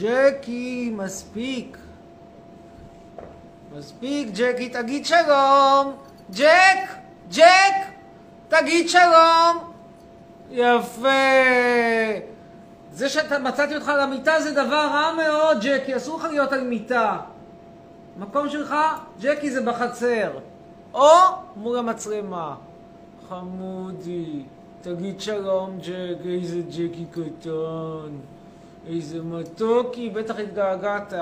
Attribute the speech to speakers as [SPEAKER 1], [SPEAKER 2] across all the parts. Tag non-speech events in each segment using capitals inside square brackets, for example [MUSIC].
[SPEAKER 1] ג'קי, מספיק. מספיק, ג'קי, תגיד שלום. ג'ק! ג'ק! תגיד שלום! יפה. זה שמצאתי אותך על המיטה זה דבר רע מאוד, ג'קי. אסור לך להיות על מיטה. המקום שלך, ג'קי, זה בחצר. או מול המצלמה. חמודי, תגיד שלום, ג'ק. איזה ג'קי קטן. איזה מתוקי, בטח התגעגעת.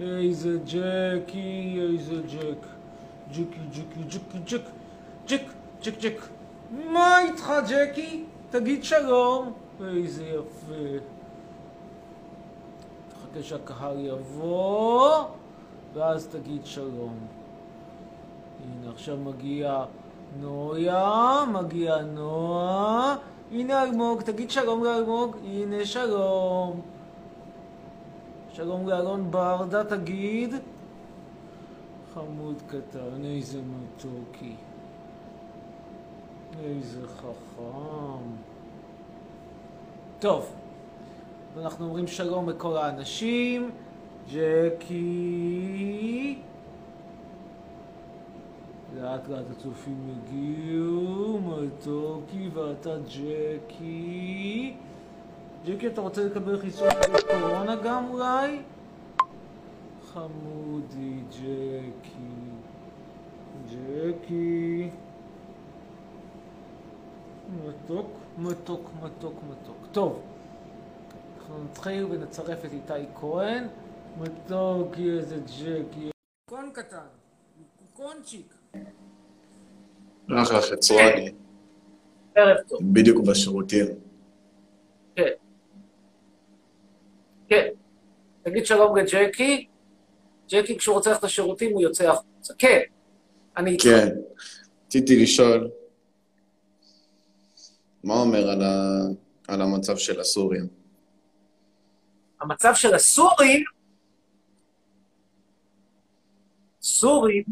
[SPEAKER 1] איזה ג'קי, איזה ג'ק. ג'קי, ג'קי, ג'קי, ג'ק. ג'ק, ג'ק, ג'ק. מה איתך, ג'קי? תגיד שלום. איזה יפה. תחכה שהקהל יבוא, ואז תגיד שלום. הנה, עכשיו מגיע נויה, מגיע נועה. הנה אלמוג, תגיד שלום לאלמוג. הנה, שלום. שלום לאלון ברדה, תגיד. חמוד קטן, איזה מתוקי. איזה חכם. טוב, אנחנו אומרים שלום לכל האנשים. ג'קי. לאט לאט הצופים יגיעו, מתוקי ואתה ג'קי. ג'קי, אתה רוצה לקבל חיסון קורונה גם אולי? חמודי, ג'קי. ג'קי. מתוק, מתוק, מתוק, מתוק. טוב, אנחנו נתחיל ונצרף את איתי כהן. מתוק, איזה ג'קי. קון קטן, קונצ'יק.
[SPEAKER 2] אחלה חצרוני,
[SPEAKER 3] ערב טוב.
[SPEAKER 2] בדיוק בשירותים.
[SPEAKER 3] כן. כן. תגיד שלום לג'קי. ג'קי, כשהוא רוצה ללכת לשירותים, הוא יוצא החוצה. כן. אני איתך.
[SPEAKER 2] כן, רציתי לשאול, מה אומר על, ה... על המצב של הסורים?
[SPEAKER 3] המצב של הסורים, סורים,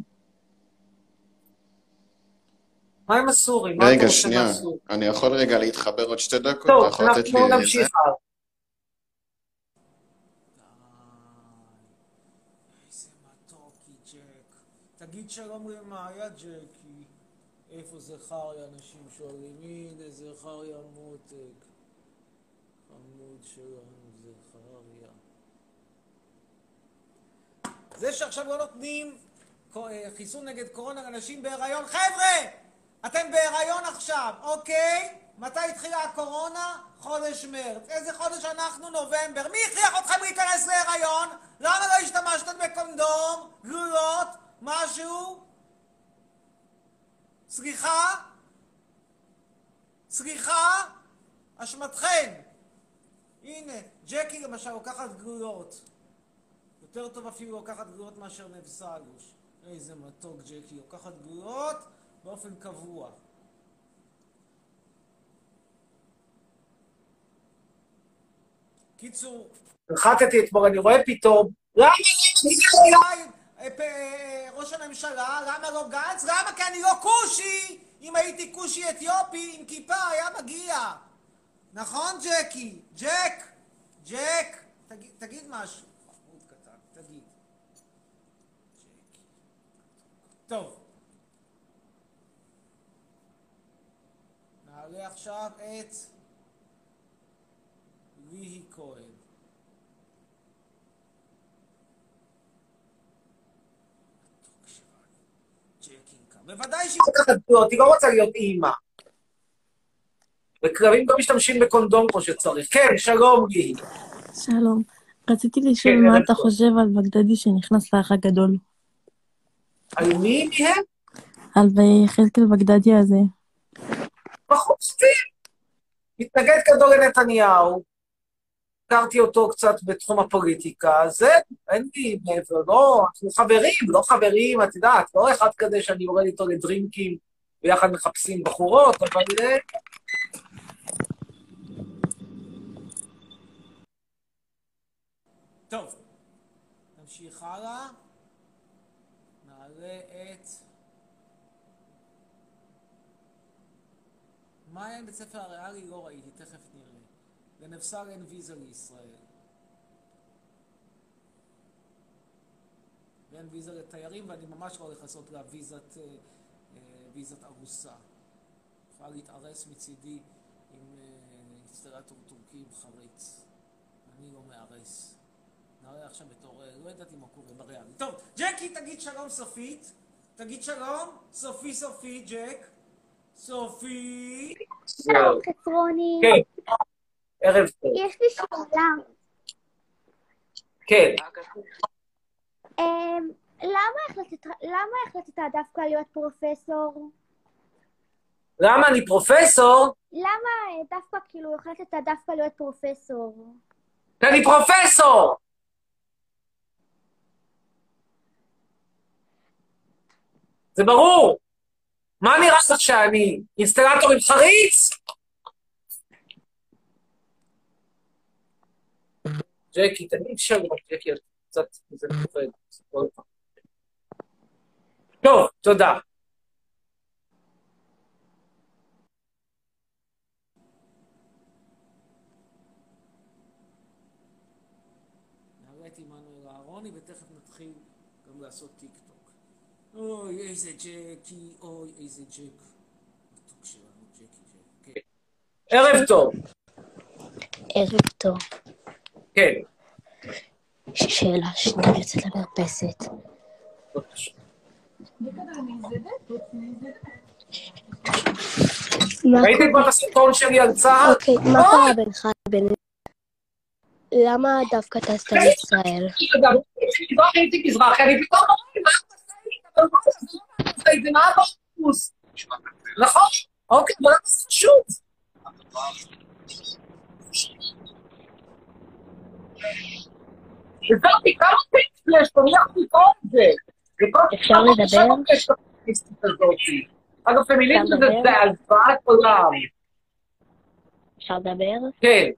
[SPEAKER 3] מה עם הסורים? מה אתה
[SPEAKER 2] רגע, שנייה? אני יכול רגע להתחבר עוד שתי דקות?
[SPEAKER 3] טוב, אנחנו
[SPEAKER 2] לי
[SPEAKER 3] נמשיך? הלאה.
[SPEAKER 1] תגיד שלום למאיה, ג'קי. איפה זכריה? אנשים שואלים. הנה, זכריה מותק. חמוד שלנו, זכריה. זה שעכשיו לא נותנים אה, חיסון נגד קורונה לאנשים בהיריון, חבר'ה! אתם בהיריון עכשיו, אוקיי? מתי התחילה הקורונה? חודש מרץ. איזה חודש אנחנו? נובמבר. מי הכריח אתכם להיכנס להיריון? למה לא השתמשתם בקונדום? גלולות? משהו? סליחה? סליחה? אשמתכם. הנה, ג'קי למשל לוקחת גלולות. יותר טוב אפילו לוקחת גלולות מאשר נבסלוש. איזה מתוק ג'קי, לוקחת גלולות באופן קבוע. קיצור,
[SPEAKER 3] החלטתי אתמול, אני רואה פתאום, למה
[SPEAKER 1] אולי אה, אה, ראש הממשלה, למה לא גנץ? למה? כי אני לא כושי! אם הייתי כושי אתיופי עם כיפה היה מגיע. נכון, ג'קי? ג'ק! ג'ק! תגיד, תגיד משהו. תגיד. טוב. נעלה עכשיו את ליהי כהן. בוודאי שהיא
[SPEAKER 3] גלולות, היא לא רוצה להיות אימא. וכלבים לא משתמשים בקונדום כמו שצריך. כן, שלום לי.
[SPEAKER 4] שלום. רציתי לשאול
[SPEAKER 3] כן,
[SPEAKER 4] מה
[SPEAKER 3] ערב
[SPEAKER 4] אתה. חושב על בגדדי שנכנס לאח הגדול.
[SPEAKER 3] על מי מהם?
[SPEAKER 4] על יחזקאל בגדדי הזה.
[SPEAKER 3] בחור סביר. מתנגד גדול לנתניהו. הכרתי אותו קצת בתחום הפוליטיקה, זה, אין לי מעבר, לא, אנחנו חברים, לא חברים, את יודעת, לא אחד כזה שאני יורד איתו לדרינקים ויחד מחפשים בחורות, אבל אה,
[SPEAKER 1] טוב, נמשיך הלאה. נעלה את... מה היה עם בית ספר הריאלי? לא ראיתי, תכף נראה. לנבסר אין ויזה לישראל.
[SPEAKER 5] ואין ויזה לתיירים, ואני ממש לא הולך לעשות לה ויזת, אה, אה, ויזת ארוסה. יכולה להתארס מצידי עם אה, אינסטלטור טורקי עם חריץ. אני לא מארס. נראה עכשיו את אוראל, לא ידעתי מה קורה בריאלי. טוב, ג'קי תגיד שלום סופית. תגיד שלום, סופי סופי, ג'ק. סופי.
[SPEAKER 6] שלום חצרוני,
[SPEAKER 1] כן, ערב טוב.
[SPEAKER 6] יש לי שאלה.
[SPEAKER 1] כן.
[SPEAKER 6] אמ, למה החלטת, דווקא להיות פרופסור?
[SPEAKER 1] למה אני פרופסור?
[SPEAKER 6] למה דווקא, כאילו, החלטת דווקא להיות פרופסור?
[SPEAKER 1] כי אני פרופסור! זה ברור. מה נראה לך שאני אינסטלטור עם חריץ? ג'קי, תגיד שלום, ג'קי, קצת, זה מפחד. טוב, תודה.
[SPEAKER 5] נעלה את עמנואל אהרוני, ותכף נתחיל גם לעשות טיק טוק. אוי, איזה ג'קי, אוי, איזה ג'ק. מתוק שלנו, ג'קי, ג'ק. כן.
[SPEAKER 1] ערב טוב.
[SPEAKER 7] ערב טוב.
[SPEAKER 1] כן.
[SPEAKER 7] שאלה שנייה יוצאת למרפסת.
[SPEAKER 1] ראיתם כבר את הסרטון שלי על צה"ל?
[SPEAKER 7] אוקיי, מה קרה בינך לבין... למה דווקא טסת לישראל?
[SPEAKER 1] מזרחי, אני פתאום אומר, מה מה אוטובוס. נכון, אוקיי, אבל זה חשוב? הבנתי כמה טקסט יש פה, מי יכול לקרוא את זה?
[SPEAKER 7] אפשר לדבר?
[SPEAKER 1] אגב,
[SPEAKER 7] אפשר
[SPEAKER 1] זה
[SPEAKER 7] לדבר?
[SPEAKER 1] זה על זוועת עולם.
[SPEAKER 7] אפשר לדבר?
[SPEAKER 1] כן.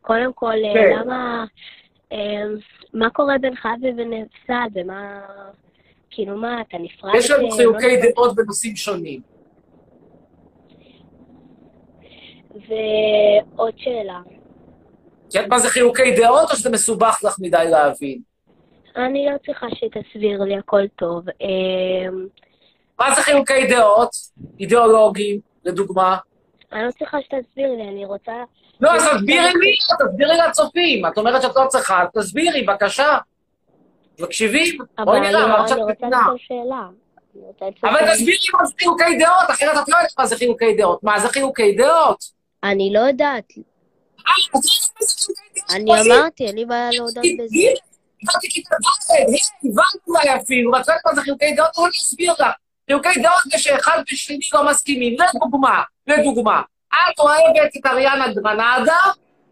[SPEAKER 7] קודם כל, אה,
[SPEAKER 1] כן.
[SPEAKER 7] למה... אה, מה קורה בינך ובין נפסל, ומה... כאילו מה, אתה נפרד?
[SPEAKER 1] יש לנו חילוקי
[SPEAKER 7] לא-
[SPEAKER 1] דעות בנושאים שונים.
[SPEAKER 7] ועוד שאלה.
[SPEAKER 1] את יודעת מה זה חילוקי דעות, או שזה מסובך לך מדי להבין?
[SPEAKER 7] אני לא צריכה שתסביר לי, הכל טוב. אה,
[SPEAKER 1] מה זה חילוקי דעות? אידיאולוגיים, לדוגמה.
[SPEAKER 7] אני לא צריכה שתסביר לי, אני רוצה...
[SPEAKER 1] לא, אז תסבירי לי, תסבירי לצופים. את אומרת שאת לא צריכה, תסבירי, בבקשה. מקשיבים?
[SPEAKER 7] אבל
[SPEAKER 1] בואי נראה, מבינה.
[SPEAKER 7] לשאול שאלה.
[SPEAKER 1] אבל. תסבירי מה זה חילוקי דעות, אחרת את לא יודעת מה זה חילוקי דעות. מה זה חילוקי דעות?
[SPEAKER 7] אני לא יודעת.
[SPEAKER 1] אה?
[SPEAKER 7] אני אמרתי, אין לי בעיה להודות בזה.
[SPEAKER 1] הנה, הבנתי כיתה ד', הבנת אולי אפילו, ואת יודעת מה זה חילוקי דעות? בואי אני אסביר לך. חילוקי דעות זה שאחד ושני לא מסכימים. לדוגמה, לדוגמה, את אוהבת את אריאנה גרנדה,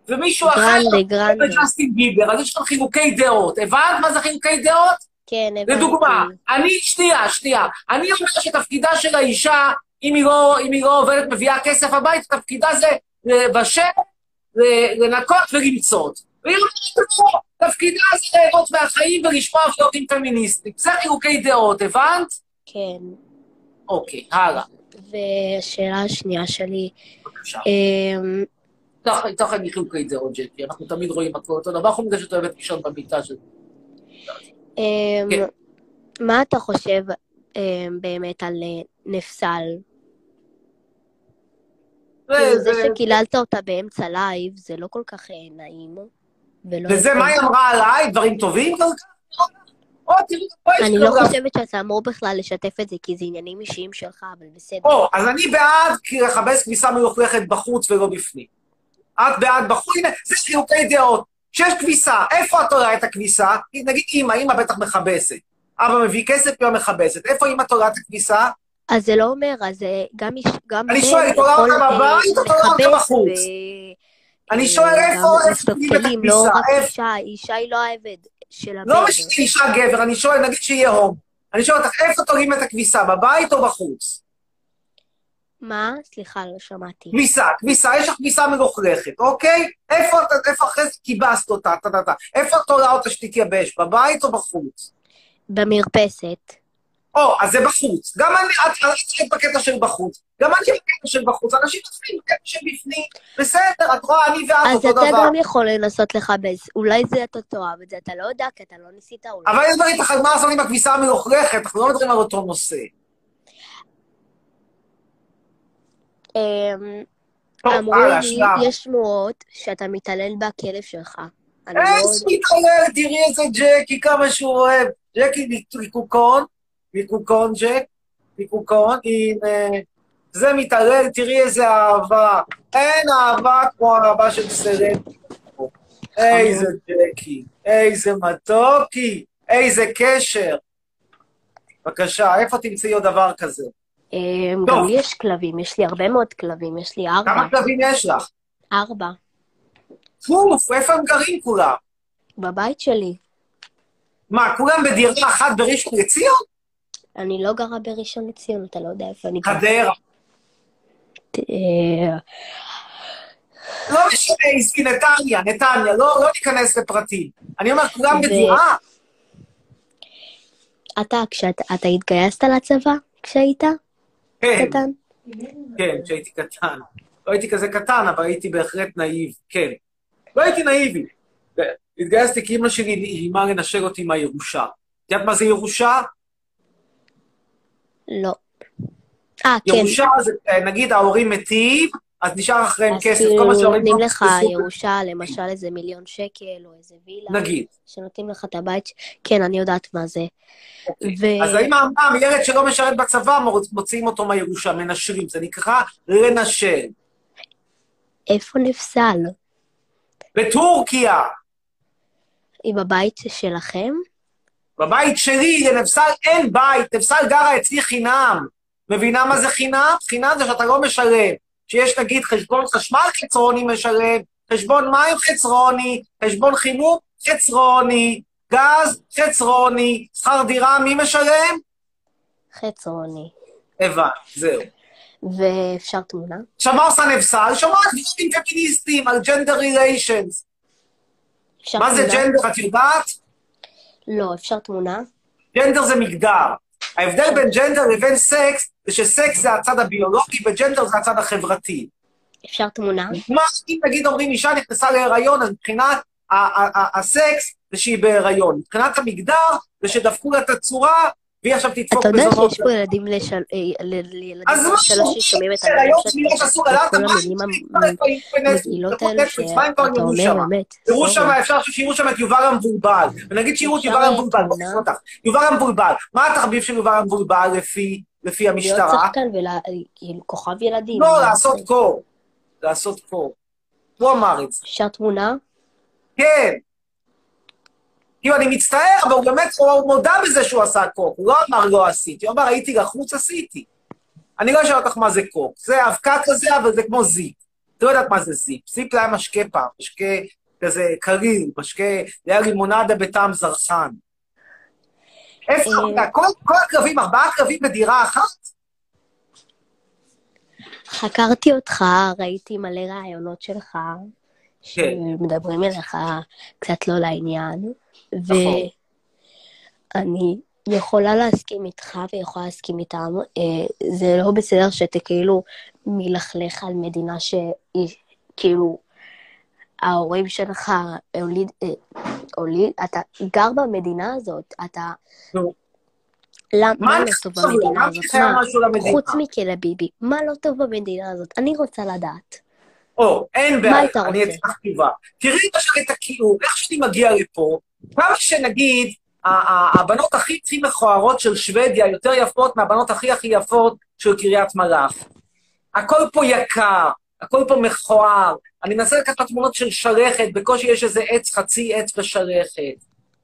[SPEAKER 1] ומישהו אחר
[SPEAKER 7] גרנדה,
[SPEAKER 1] אוהב
[SPEAKER 7] גרנדה.
[SPEAKER 1] את ג'סטין ביבר, אז יש לך חילוקי דעות. הבנת מה זה חילוקי דעות?
[SPEAKER 7] כן, הבנתי.
[SPEAKER 1] לדוגמה, אני, שנייה, שנייה, אני אומר שתפקידה של האישה, אם היא לא, אם היא לא עובדת, מביאה כסף הביתה, תפקידה זה לבשל, לנקות ולמצות. והיא אומרת לא, תפקידה זה ליהנות מהחיים ולשמוע ולהיות פמיניסטים. זה חילוקי דעות, הבנת?
[SPEAKER 7] כן.
[SPEAKER 1] אוקיי, הלאה.
[SPEAKER 7] והשאלה השנייה שלי,
[SPEAKER 1] בבקשה. אין לי חילוקי דעות, ג'קי, אנחנו תמיד רואים הכל אותו דבר, חוץ מזה שאת אוהבת לישון במיטה של...
[SPEAKER 7] אמ,
[SPEAKER 1] כן.
[SPEAKER 7] מה אתה חושב אמ, באמת על אה, נפסל? כאילו, זה שקיללת אותה באמצע לייב, זה לא כל כך אה, נעים.
[SPEAKER 1] וזה מה היא אמרה עליי? דברים טובים
[SPEAKER 7] אני לא חושבת שאתה אמור בכלל לשתף את זה, כי זה עניינים אישיים שלך, אבל בסדר.
[SPEAKER 1] או, אז אני בעד לכבס כביסה מלוכלכת בחוץ ולא בפנים. את בעד בחוץ, הנה, זה חילוקי דעות. כשיש כביסה, איפה את תולה את הכביסה? נגיד אימא, אימא בטח מכבסת. אבא מביא כסף, אמא מכבסת. איפה אימא תולה את הכביסה?
[SPEAKER 7] אז זה לא אומר, אז גם גם
[SPEAKER 1] אני שואל,
[SPEAKER 7] יכול,
[SPEAKER 1] אותה בבית או תולה אותה בחוץ? אני
[SPEAKER 7] אה,
[SPEAKER 1] שואל איפה- איפה את
[SPEAKER 7] לא
[SPEAKER 1] הכביסה?
[SPEAKER 7] רק
[SPEAKER 1] איפה-
[SPEAKER 7] אישה, אישה היא לא העבד של הבן.
[SPEAKER 1] לא משנה אישה גבר, אני שואל, נגיד שיהיה הום. אני שואל אותך, איפה תולים את הכביסה, בבית או בחוץ?
[SPEAKER 7] מה? סליחה, לא שמעתי.
[SPEAKER 1] כביסה, כביסה, יש לך כביסה מלוכלכת, אוקיי? איפה, איפה אחרי זה כיבסת אותה, טה טה טה. איפה את תולה אותה שתתייבש, בבית או בחוץ?
[SPEAKER 7] במרפסת.
[SPEAKER 1] או, אז זה בחוץ. גם אני, את את בקטע של בחוץ. גם אני בקטע של בחוץ. אנשים נופלים בקטע של בפנים. בסדר, את רואה, אני ואת
[SPEAKER 7] אז
[SPEAKER 1] אותו
[SPEAKER 7] אתה
[SPEAKER 1] דבר.
[SPEAKER 7] גם יכול לנסות לחפש. אולי זה אתה תאהב את זה, אתה לא יודע, כי אתה לא ניסית אולי.
[SPEAKER 1] אבל יש דברים, מה לעשות עם הכביסה המלוכלכת? אנחנו לא מדברים על אותו נושא.
[SPEAKER 7] אמ,
[SPEAKER 1] טוב,
[SPEAKER 7] אמרו
[SPEAKER 1] הלאה,
[SPEAKER 7] לי. יש שמועות שאתה מתעלל בכלב שלך.
[SPEAKER 1] איזה. מתעלל, תראי איזה ג'קי, כמה שהוא אוהב. ג'קי מקוקון, מקוקון ג'ק, מקוקון, עם... אה, זה מתעלל, תראי איזה אהבה. אין אהבה כמו האהבה של סרט. איזה ג'קי, איזה מתוקי, איזה קשר. בבקשה, איפה תמצאי עוד דבר כזה?
[SPEAKER 7] אמ,
[SPEAKER 1] טוב.
[SPEAKER 7] גם לי יש כלבים, יש לי הרבה מאוד כלבים, יש לי ארבע.
[SPEAKER 1] כמה כלבים יש לך?
[SPEAKER 7] ארבע.
[SPEAKER 1] פוף, איפה הם גרים כולם?
[SPEAKER 7] בבית שלי.
[SPEAKER 1] מה, כולם בדירה אחת בראשון לציון?
[SPEAKER 7] אני לא גרה בראשון לציון, אתה לא יודע איפה אני גרה.
[SPEAKER 1] חדרה.
[SPEAKER 7] אה,
[SPEAKER 1] לא משנה, עסקי, נתניה, נתניה, לא, לא ניכנס לפרטים. אני אומר, כולם בדירה.
[SPEAKER 7] אתה, כשאתה אתה התגייסת לצבא כשהיית
[SPEAKER 1] כן,
[SPEAKER 7] קטן?
[SPEAKER 1] כן, כשהייתי קטן. לא הייתי כזה קטן, אבל הייתי בהחלט נאיב, כן. לא הייתי נאיבי. התגייסתי כי אימא שלי איימה לנשל אותי מהירושה. את יודעת מה זה ירושה?
[SPEAKER 7] לא. אה, כן.
[SPEAKER 1] ירושה זה, אה, נגיד ההורים מתים, אז נשאר אחריהם
[SPEAKER 7] אז
[SPEAKER 1] כסף.
[SPEAKER 7] כאילו
[SPEAKER 1] כל מה שההורים
[SPEAKER 7] נותנים
[SPEAKER 1] לא
[SPEAKER 7] לך ירושה, למשל איזה מיליון שקל, או איזה וילה,
[SPEAKER 1] נגיד.
[SPEAKER 7] שנותנים לך את הבית. כן, אני יודעת מה זה. ו...
[SPEAKER 1] אז האמא אמרה, ילד שלא משרת בצבא, מוציאים אותו מהירושה, מנשרים. זה נקרא לנשל.
[SPEAKER 7] איפה נפסל?
[SPEAKER 1] בטורקיה,
[SPEAKER 7] היא בבית שלכם?
[SPEAKER 1] בבית שלי, לנבסל אין בית, נבסל גרה אצלי חינם. מבינה מה זה חינם? חינם זה שאתה לא משלם. שיש נגיד חשבון חשמל חצרוני משלם, חשבון מים חצרוני, חשבון חינוך חצרוני, גז חצרוני, שכר דירה מי משלם?
[SPEAKER 7] חצרוני.
[SPEAKER 1] הבנתי, זהו.
[SPEAKER 7] ואפשר תמונה?
[SPEAKER 1] עכשיו מה עושה נבסל? שומעת דברים פמיניסטיים על ג'נדר ריליישנס. מה זה? ג'נדר, את יודעת?
[SPEAKER 7] לא, אפשר תמונה?
[SPEAKER 1] ג'נדר זה מגדר. ההבדל בין ג'נדר לבין סקס, זה שסקס זה הצד הביולוגי וג'נדר זה הצד החברתי.
[SPEAKER 7] אפשר תמונה?
[SPEAKER 1] מה, אם נגיד אומרים אישה נכנסה להיריון, אז מבחינת הסקס זה שהיא בהיריון. מבחינת המגדר זה שדפקו לה את הצורה, והיא עכשיו תדפוק
[SPEAKER 7] אתה יודע
[SPEAKER 1] בזונות.
[SPEAKER 7] שיש פה ילדים. אה, לילדים
[SPEAKER 1] אז מה,
[SPEAKER 7] שלוש ששומעים את המילים המגעילות האלה שאתה אומר, באמת.
[SPEAKER 1] תראו. שם, אפשר שיראו שם את יובל המבולבל. ונגיד שיראו את יובל המבולבל, נראה אותך. יובל המבולבל, מה התחביב של יובל המבולבל לפי לפי
[SPEAKER 7] להיות
[SPEAKER 1] המשטרה?
[SPEAKER 7] שחקן וכוכב ילדים.
[SPEAKER 1] לא, לעשות קור. לעשות קור. הוא אמר את זה.
[SPEAKER 7] אפשר תמונה?
[SPEAKER 1] כן. כאילו, אני מצטער, אבל הוא באמת, הוא מודה בזה שהוא עשה קוק. הוא לא אמר לא עשיתי, הוא אמר הייתי לחוץ, עשיתי. אני לא אשאל אותך מה זה קוק. זה אבקה כזה, אבל זה כמו זיפ. את לא יודעת מה זה זיפ. זיפ היה משקה פעם, משקה כזה קליל, משקה, זה היה לימונדה בטעם זרחן. איפה,
[SPEAKER 7] אה.
[SPEAKER 1] כל כל הכלבים, ארבעה כלבים בדירה אחת?
[SPEAKER 7] חקרתי אותך, ראיתי מלא רעיונות שלך,
[SPEAKER 1] כן.
[SPEAKER 7] שמדברים אליך קצת לא לעניין,
[SPEAKER 1] נכון.
[SPEAKER 7] ואני יכולה להסכים איתך ויכולה להסכים איתם. אה, זה לא בסדר שאתה כאילו מלכלך על מדינה שהיא, כאילו, ההורים שלך הוליד, אה, הוליד, אתה גר במדינה הזאת, אתה... למה
[SPEAKER 1] מה
[SPEAKER 7] מה לא טוב? במדינה הזאת? חוץ מכלא ביבי, מה לא טוב במדינה הזאת? אני רוצה לדעת.
[SPEAKER 1] או, אין בעיה, אני לך תשובה. תראי למשל את הכיעור, איך שאני מגיע לפה, כמה שנגיד, הבנות הכי הכי מכוערות של שוודיה יותר יפות מהבנות הכי הכי יפות של קריית מלאך. הכל פה יקר, הכל פה מכוער. אני מנסה לקחת תמונות של שלכת, בקושי יש איזה עץ, חצי עץ בשלכת.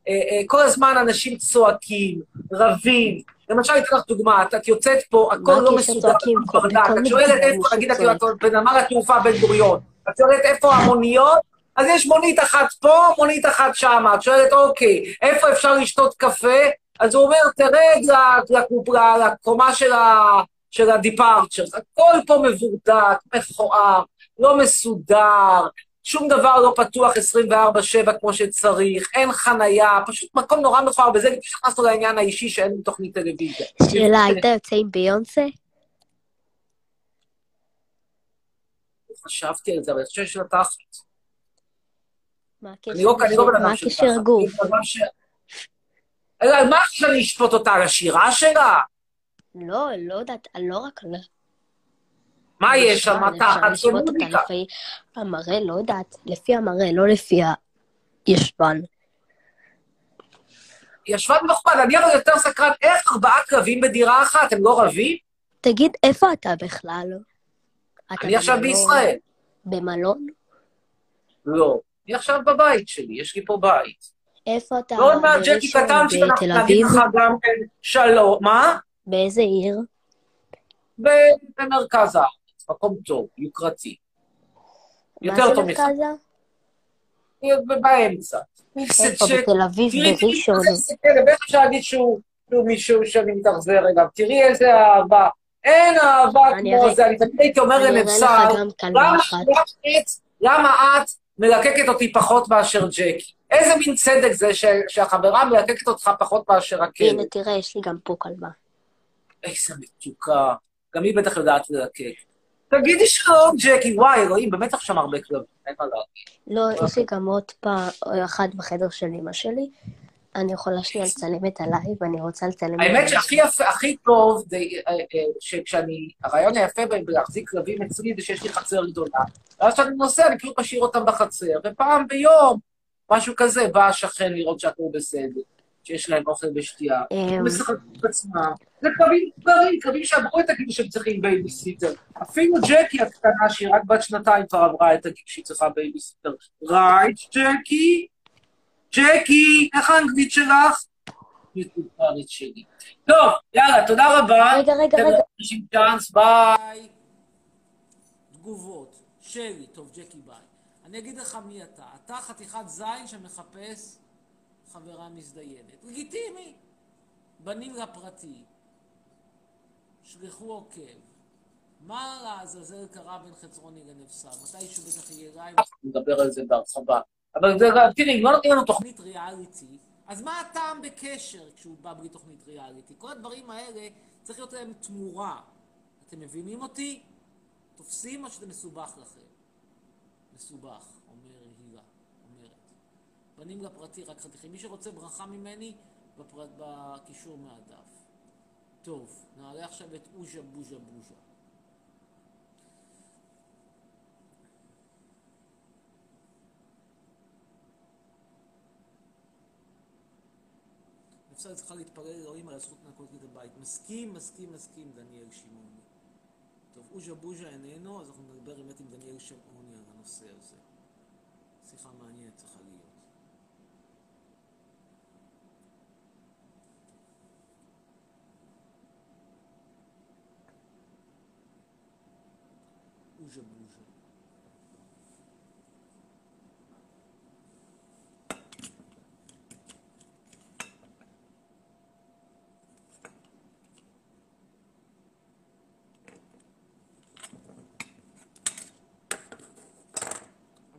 [SPEAKER 1] אה, אה, כל הזמן אנשים צועקים, רבים. למשל, אתן לך דוגמה, את, את יוצאת פה, הכל לא מסודר? הכל
[SPEAKER 7] כל-
[SPEAKER 1] ברדק. את שואלת איפה, נגיד, את בנמל התעופה בן גוריון, את שואלת איפה המוניות, אז יש מונית אחת פה, מונית אחת שמה. את שואלת, אוקיי, איפה אפשר לשתות קפה? אז הוא אומר, תרד לקומה של ה- של הדיפרצ'רס. הכל פה מבורדק, מכוער, לא מסודר, שום דבר לא פתוח 24/7 כמו שצריך, אין חנייה, פשוט מקום נורא מכוער, וזה לפני שנכנסנו לעניין האישי שאין תוכנית טלוויזיה.
[SPEAKER 7] שאלה, היית יוצא עם ביונסה?
[SPEAKER 1] חשבתי על זה, אבל אני חושב של תחת.
[SPEAKER 7] מה הקשר?
[SPEAKER 1] אני לא אני לא בן אדם
[SPEAKER 7] מה
[SPEAKER 1] של
[SPEAKER 7] הקשר
[SPEAKER 1] תחת.
[SPEAKER 7] גוף?
[SPEAKER 1] מה שאני אשפוט אותה? על השירה שלה?
[SPEAKER 7] לא, לא יודעת, לא רק על...
[SPEAKER 1] מה יש שם? מוזיקה.
[SPEAKER 7] לפי המראה, לא יודעת, לפי המראה, לא לפי הישבן.
[SPEAKER 1] ישבן מכובד, אני אבל יותר סקרן, איך ארבעה כלבים בדירה אחת, הם לא רבים?
[SPEAKER 7] תגיד, איפה אתה בכלל? אתה
[SPEAKER 1] אני עכשיו? בישראל.
[SPEAKER 7] במלון?
[SPEAKER 1] לא. אני עכשיו בבית שלי, יש לי פה בית.
[SPEAKER 7] איפה אתה?
[SPEAKER 1] ועוד מעט ג'קי
[SPEAKER 7] בראשון,
[SPEAKER 1] קטנצ'יק, אנחנו
[SPEAKER 7] בתל
[SPEAKER 1] נגיד? לך גם כן שלום. מה?
[SPEAKER 7] באיזה עיר?
[SPEAKER 1] במרכז הארץ, מקום טוב, יוקרתי. יותר טוב ממך.
[SPEAKER 7] מרכזה?
[SPEAKER 1] באמצע.
[SPEAKER 7] איפה? בתל אביב,
[SPEAKER 1] תראי, תראי,
[SPEAKER 7] בראשון.
[SPEAKER 1] איך אפשר להגיד שהוא שהוא מישהו שאני מתאכזר אליו? תראי איזה אהבה. אין אהבה כמו זה, אני תמיד הייתי אומר
[SPEAKER 7] כלבה
[SPEAKER 1] למה את, מלקקת אותי פחות מאשר ג'קי? איזה מין צדק זה ש- שהחברה מלקקת אותך פחות מאשר הכלב?
[SPEAKER 7] הנה, תראה, יש לי גם פה כלבה.
[SPEAKER 1] איזה מתוקה. גם היא בטח יודעת ללקק. תגידי שלום, ג'קי. וואי, אלוהים, באמת עכשיו הרבה כלבים. אין מה להגיד.
[SPEAKER 7] לא, יש לי גם עוד פעם, אחד בחדר של אמא שלי. אני יכולה שנייה לצלם את הלייב, ואני רוצה לצלם
[SPEAKER 1] האמת שהכי יפה, הכי טוב, אה, אה, שכשאני, הרעיון היפה בלהחזיק כלבים אצלי זה שיש לי חצר גדולה. ואז כשאני נוסע, אני כאילו משאיר אותם בחצר, ופעם ביום, משהו כזה, בא השכן לראות שהכול בסדר, שיש להם אוכל ושתייה.
[SPEAKER 7] אמ,
[SPEAKER 1] הם משחקים את עצמם. זה כלבים מבוגרים, כלבים שעברו את הגיל שהם צריכים בייביסיטר. אפילו ג'קי הקטנה, שהיא רק בת שנתיים, כבר עברה את הגיל שהיא צריכה בייביסיטר. right, ג'קי? ג'קי, איך האנגלית שלך? יוטיוברית שלי. טוב, יאללה, תודה רבה.
[SPEAKER 7] רגע, רגע, רגע.
[SPEAKER 1] צ'אנס, ביי.
[SPEAKER 5] תגובות. שלי, טוב, ג'קי ביי. אני אגיד לך מי אתה. אתה חתיכת זין שמחפש חברה מזדיינת. לגיטימי. בנים לפרטי. שלחו עוקב. מה לעזאזל קרה בין חצרוני לנבסר? מתישהו בטח יהיה לייב
[SPEAKER 1] נדבר על זה בהרחבה. אבל זה, תראי, לא נותנים לנו תוכנית,
[SPEAKER 5] ריאליטי, אז מה הטעם בקשר כשהוא בא בלי תוכנית ריאליטי? כל הדברים האלה, צריך להיות להם תמורה. אתם מבינים אותי? תופסים או שזה מסובך לכם? מסובך, אומר הילה, אומרת. בנים לפרטי, רק חתיכים. מי שרוצה ברכה ממני, בקישור מהדף. טוב, נעלה עכשיו את אוז'ה בוז'ה בוז'ה. אפשר צריכה להתפלל לאלוהים על הזכות לנקות לי את הבית. מסכים, מסכים, מסכים, דניאל שמעוני. טוב, אוז'ה בוז'ה איננו, אז אנחנו נדבר באמת עם דניאל שמעוני על הנושא הזה. שיחה מעניינת צריכה להיות. אוז'ה בוז'ה.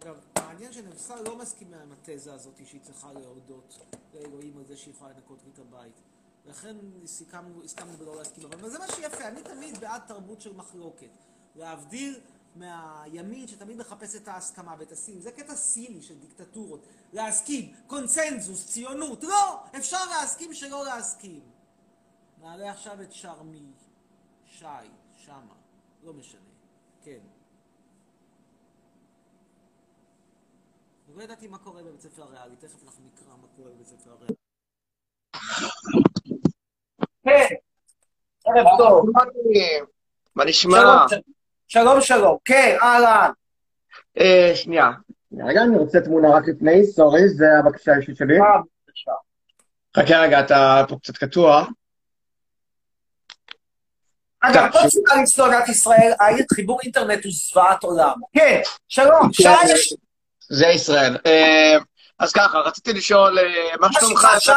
[SPEAKER 5] אגב, מעניין שנבסר לא מסכימה עם התזה הזאת שהיא צריכה להודות לאלוהים על זה שהיא יכולה לנקות לי את הבית. לכן סיכמנו, הסכמנו בלא להסכים. אבל זה מה שיפה, אני תמיד בעד תרבות של מחלוקת. להבדיל מהימין שתמיד מחפש את ההסכמה ואת הסין. זה קטע סיני של דיקטטורות. להסכים, קונצנזוס, ציונות. לא! אפשר להסכים שלא להסכים. נעלה עכשיו את שרמי, שי, שמה, לא משנה. כן. לא ידעתי מה קורה בבית ספר הריאלי, תכף אנחנו נקרא מה קורה בבית ספר הריאלי.
[SPEAKER 1] כן. ערב טוב.
[SPEAKER 2] מה נשמע?
[SPEAKER 1] שלום, שלום. כן, אהלן.
[SPEAKER 8] אה, שנייה. רגע, אני רוצה תמונה רק לפני, סורי, זה הבקשה האישית שלי.
[SPEAKER 1] מה בבקשה?
[SPEAKER 8] חכה רגע, אתה פה קצת קטוע.
[SPEAKER 1] אגב, כל סיבה לסטוריית ישראל, היית חיבור אינטרנט הוא זוועת עולם. כן, שלום, יש-
[SPEAKER 8] זה ישראל. אה, אז ככה, רציתי לשאול, אה, מה שלומך?
[SPEAKER 1] שי?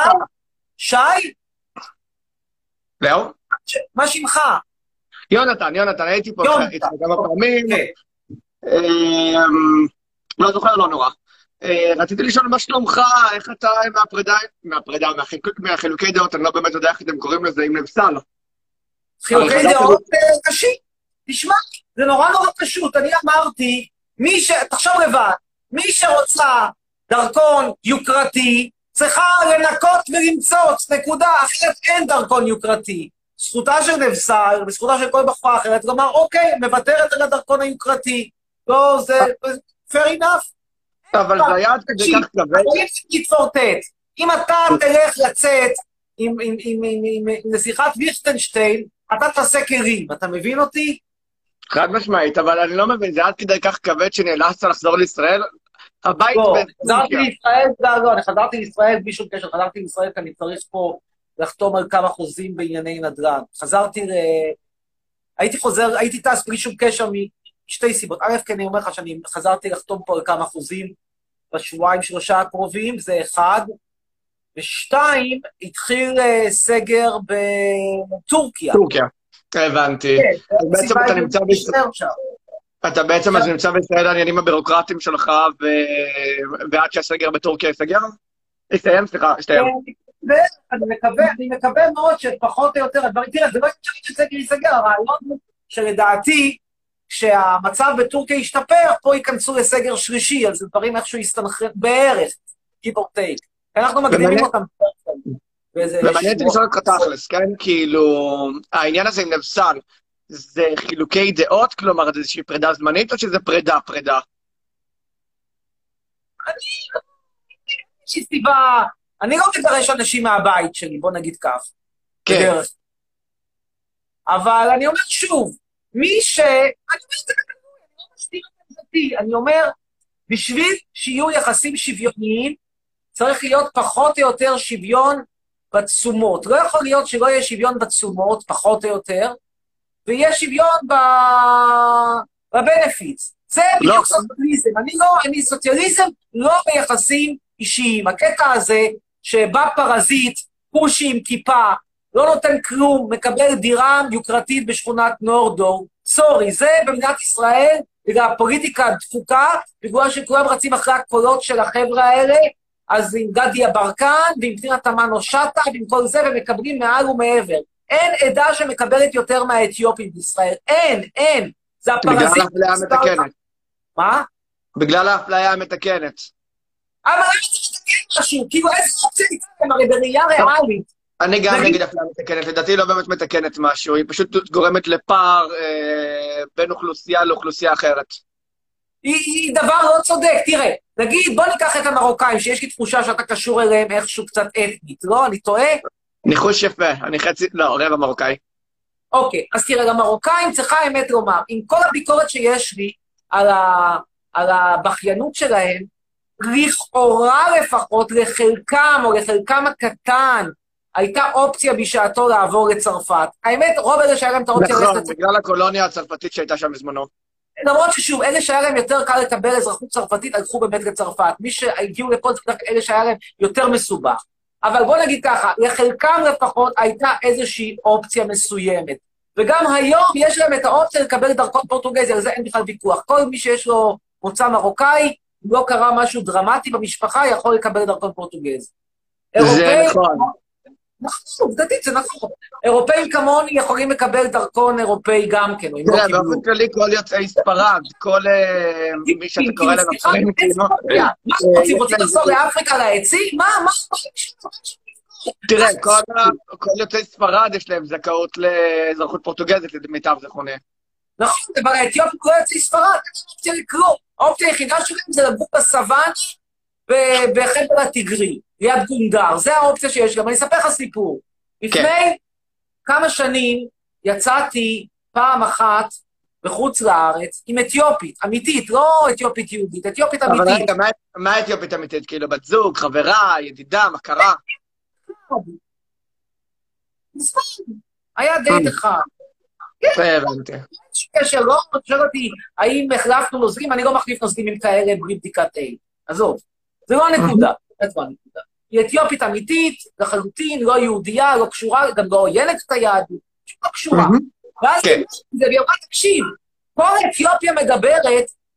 [SPEAKER 1] שי?
[SPEAKER 8] זהו?
[SPEAKER 1] מה שמך?
[SPEAKER 8] יונתן, יונתן, הייתי פה. איתך כמה פעמים.
[SPEAKER 1] כן.
[SPEAKER 8] אה, לא זוכר, לא נורא. אה, רציתי לשאול מה שלומך, איך אתה מהפרידה, מהפרידה, מהחילוקי דעות, אני לא באמת יודע איך אתם קוראים לזה, עם נבסל.
[SPEAKER 1] חילוקי דעות אה, קשים. תשמע, זה נורא נורא פשוט. אני אמרתי, מי ש... תחשוב לבד, מי שרוצה דרכון יוקרתי, צריכה לנקות ולמצוץ, נקודה, אחרת אין דרכון יוקרתי. זכותה של נבסל, וזכותה של כל בחורה אחרת, לומר, אוקיי, מוותרת על הדרכון היוקרתי. לא, זה... fair enough.
[SPEAKER 8] אבל זה היה עד כדי כך
[SPEAKER 1] אפשר להתפורטט. אם אתה תלך לצאת עם, נסיכת ליכטנשטיין, אתה תעשה כלים, אתה מבין אותי?
[SPEAKER 8] חד משמעית, אבל אני לא מבין, זה עד כדי כך כבד שנאלצת לחזור לישראל? הבית
[SPEAKER 1] לא. חזרתי לישראל, לא, לא, אני חזרתי לישראל בלי שום קשר, חזרתי לישראל כי אני צריך פה לחתום על כמה חוזים בענייני נדל"ן. חזרתי ל... הייתי חוזר, הייתי טס בלי שום קשר משתי סיבות. א', כי אני אומר לך שאני חזרתי לחתום פה על כמה חוזים בשבועיים, שלושה הקרובים, זה אחד. ושתיים, התחיל אה, סגר בטורקיה.
[SPEAKER 8] טורקיה. הבנתי.
[SPEAKER 1] כן,
[SPEAKER 8] בעצם אתה נמצא בישראל. אתה בעצם אז נמצא בישראל העניינים הבירוקרטיים שלך, ועד שהסגר בטורקיה ייסגר? יסתיים, סליחה, יסתיים.
[SPEAKER 1] אני מקווה, אני מקווה מאוד שפחות או יותר, הדברים, תראה, זה לא אפשרי שסגר ייסגר, הרעיון הוא שלדעתי, כשהמצב בטורקיה ישתפר, פה ייכנסו לסגר שלישי, אז דברים איכשהו יסתנכרן בערך, give or take. אנחנו מקדימים אותם.
[SPEAKER 8] ומעניין אותי. לשאול אותך תכלס, כן? כאילו, העניין הזה עם נבסל, זה חילוקי דעות? כלומר, זה איזושהי פרידה זמנית, או שזה פרידה, פרידה?
[SPEAKER 1] איזושהי סיבה, אני לא מגרש אנשים מהבית שלי, בוא נגיד כך.
[SPEAKER 8] כן.
[SPEAKER 1] בדרך. אבל אני אומר שוב, מי ש... אני אומר את זה בגלוי, אני לא מסתיר את עמדתי. אני אומר, בשביל שיהיו יחסים שוויוניים, צריך להיות פחות או יותר שוויון בתשומות. לא יכול להיות שלא יהיה שוויון בתשומות, פחות או יותר, ויהיה שוויון ב... בבנפיץ. זה
[SPEAKER 8] לא.
[SPEAKER 1] בדיוק סוציאליזם. אני לא, אני סוציאליזם לא ביחסים אישיים. הקטע הזה שבא פרזיט, כושי עם כיפה, לא נותן כלום, מקבל דירה יוקרתית בשכונת נורדור. sorry, זה במדינת ישראל, בגלל הפוליטיקה הדפוקה, בגלל שכולם רצים אחרי הקולות של החבר'ה האלה, אז עם גדי יברקן, ועם פנינה תמנו שטה, ועם כל זה, ומקבלים מעל ומעבר. אין עדה שמקבלת יותר מהאתיופים בישראל. אין, אין. זה
[SPEAKER 8] בגלל
[SPEAKER 1] הפרזיט.
[SPEAKER 8] האפליה המתקנת.
[SPEAKER 1] מה?
[SPEAKER 8] בגלל האפליה המתקנת.
[SPEAKER 1] אבל למה צריך לתקן משהו? כאילו, איזה אופציה ניתן להם? הרי בראייה ריאלית.
[SPEAKER 8] אני גם
[SPEAKER 1] נגיד-
[SPEAKER 8] אפליה מתקנת, לדעתי היא לא באמת מתקנת משהו, היא פשוט גורמת לפער אה, בין אוכלוסייה לאוכלוסייה אחרת.
[SPEAKER 1] היא, היא דבר לא צודק. תראה, נגיד, בוא ניקח את המרוקאים, שיש לי תחושה שאתה קשור אליהם איכשהו קצת אתנית, לא? אני טועה?
[SPEAKER 8] ניחוש יפה, אני חצי, לא, רבע מרוקאי.
[SPEAKER 1] אוקיי, אז תראה, למרוקאים צריכה האמת לומר, עם כל הביקורת שיש לי על, ה, על הבכיינות שלהם, לכאורה לפחות, לחלקם או לחלקם הקטן, הייתה אופציה בשעתו לעבור לצרפת. האמת, רוב אלה שהיה להם את האופציה
[SPEAKER 8] נכון, בגלל הקולוניה הצרפתית שהייתה שם בזמנו.
[SPEAKER 1] למרות ששוב, אלה שהיה להם יותר קל לקבל אזרחות צרפתית, הלכו באמת לצרפת. מי שהגיעו לפה זה אלה שהיה להם יותר מסובך. אבל בוא נגיד ככה, לחלקם לפחות הייתה איזושהי אופציה מסוימת. וגם היום יש להם את האופציה לקבל דרכון פורטוגזי, על זה אין בכלל ויכוח. כל מי שיש לו מוצא מרוקאי, אם לא קרה משהו דרמטי במשפחה, יכול לקבל דרכון פורטוגזי.
[SPEAKER 8] זה נכון.
[SPEAKER 1] נכון, עובדתית זה נכון. אירופאים כמוני יכולים לקבל דרכון אירופאי גם כן, או אם לא קיבלו.
[SPEAKER 8] באופן כללי כל יוצאי ספרד, כל אה, מי שאתה קורא להם אחרים, כאילו?
[SPEAKER 1] מה אתם
[SPEAKER 8] אה,
[SPEAKER 1] רוצים? רוצים לחזור לאפריקה לעצים? מה, מה, מה,
[SPEAKER 8] תראה, כל יוצאי ספרד יש להם זכאות לאזרחות פורטוגזית, למיטב זיכרוני.
[SPEAKER 1] נכון, אבל האתיופים לא יוצאי ספרד, אין אופציה לכלום. האופציה היחידה שלהם זה לגור בסוואנה ב- בחבל הטיגרי, ליד גונדר. זה האופציה שיש להם. אני אספר לך סיפור. לפני כמה שנים יצאתי פעם אחת בחוץ לארץ עם אתיופית, אמיתית, לא אתיופית יהודית, אתיופית
[SPEAKER 8] אבל
[SPEAKER 1] אמיתית.
[SPEAKER 8] רגע, מה- מה אתיופית אמיתית? כאילו, בת זוג, חברה, ידידה, מכרה?
[SPEAKER 1] מזמן. היה דייט אחד.
[SPEAKER 8] הבנתי.
[SPEAKER 1] יש קשר, לא שואל אותי האם החלפנו נוזלים, אני לא מחליף נוזלים עם כאלה בלי בדיקת A. עזוב, זה לא הנקודה, לא הנקודה. היא אתיופית אמיתית, לחלוטין, לא יהודייה, לא קשורה, גם לא עוינת את היהדות, לא קשורה. ואז
[SPEAKER 8] כן.
[SPEAKER 1] זה והיא אמרה, תקשיב, כל אתיופיה מדברת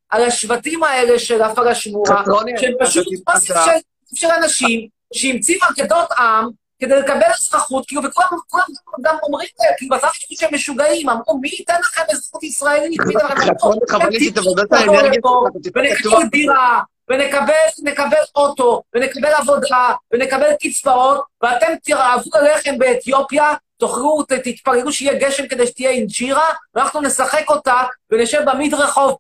[SPEAKER 1] על השבטים האלה של הפלשמורה,
[SPEAKER 8] חצרוני,
[SPEAKER 1] שהם פשוט אוסף של, של אנשים שהמציאו אגדות עם כדי לקבל אזרחות, כאילו, וכולם כולם גם אומרים להם, כאילו, בצד חושבים שהם משוגעים, אמרו, מי ייתן לכם אזרחות ישראלית? מי ייתן לכם
[SPEAKER 8] פתוח.
[SPEAKER 1] ונקבל דירה, ונקבל נקבל אוטו, ונקבל עבודה, ונקבל קצבאות, ואתם תרעבו ללחם באתיופיה, תאכלו, ת- תתפללו שיהיה גשם כדי שתהיה אינג'ירה, ואנחנו נשחק אותה, ונשב במדרחוב,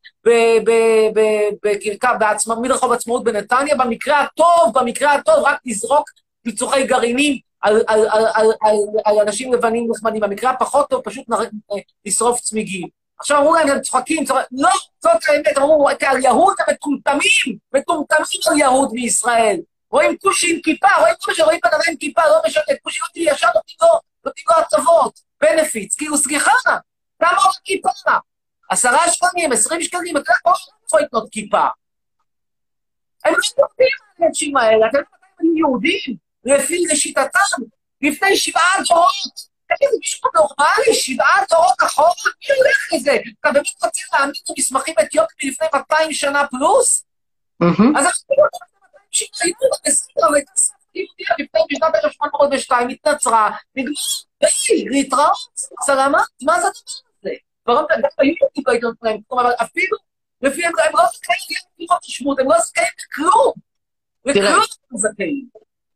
[SPEAKER 1] בקרקע, בעצמ- מדרחוב עצמאות בנתניה, במקרה הטוב, במקרה הטוב, רק נזרוק פיצוחי גרעינים על, על, על, על, על, על אנשים לבנים נחמדים. במקרה הפחות טוב, פשוט נר- נשרוף צמיגים. עכשיו אמרו להם, הם צוחקים, צוחקים, לא, זאת האמת, אמרו, על יהוד המטומטמים, מטומטמים על יהוד בישראל. רואים כושי עם כיפה, רואים כל שרואים בן אדם עם כיפה, לא משנה, כושי אותי ישר נותנים לו, נותנים לו הטבות, בנפיץ, כאילו, סליחה, כמה עוד כיפה? עשרה שקלים, עשרים שקלים, וכמה עוד יכול לקנות כיפה? הם לא יודעים האנשים האלה, אתם יודעים יהודים? לפי לשיטתם, לפני שבעה דורות. תגיד, מישהו נורמלי, שבעה דורות אחורה? מי הולך לזה? אתה באמת רוצה להאמין במסמכים אתיופיים מלפני 200 שנה פלוס? אז אנחנו לא יודעים בסדר, הייתה סבתא יהודיה לפני בשנת 1802, התנצרה, נגמר, היי, להתראות, סלמת, מה זה הדבר הזה? דברים גם היו יהודים בעיתונות שלהם, אבל אפילו, לפי הם לא זכאים הם לא זכאים לכלום. לכלום הם זכאים.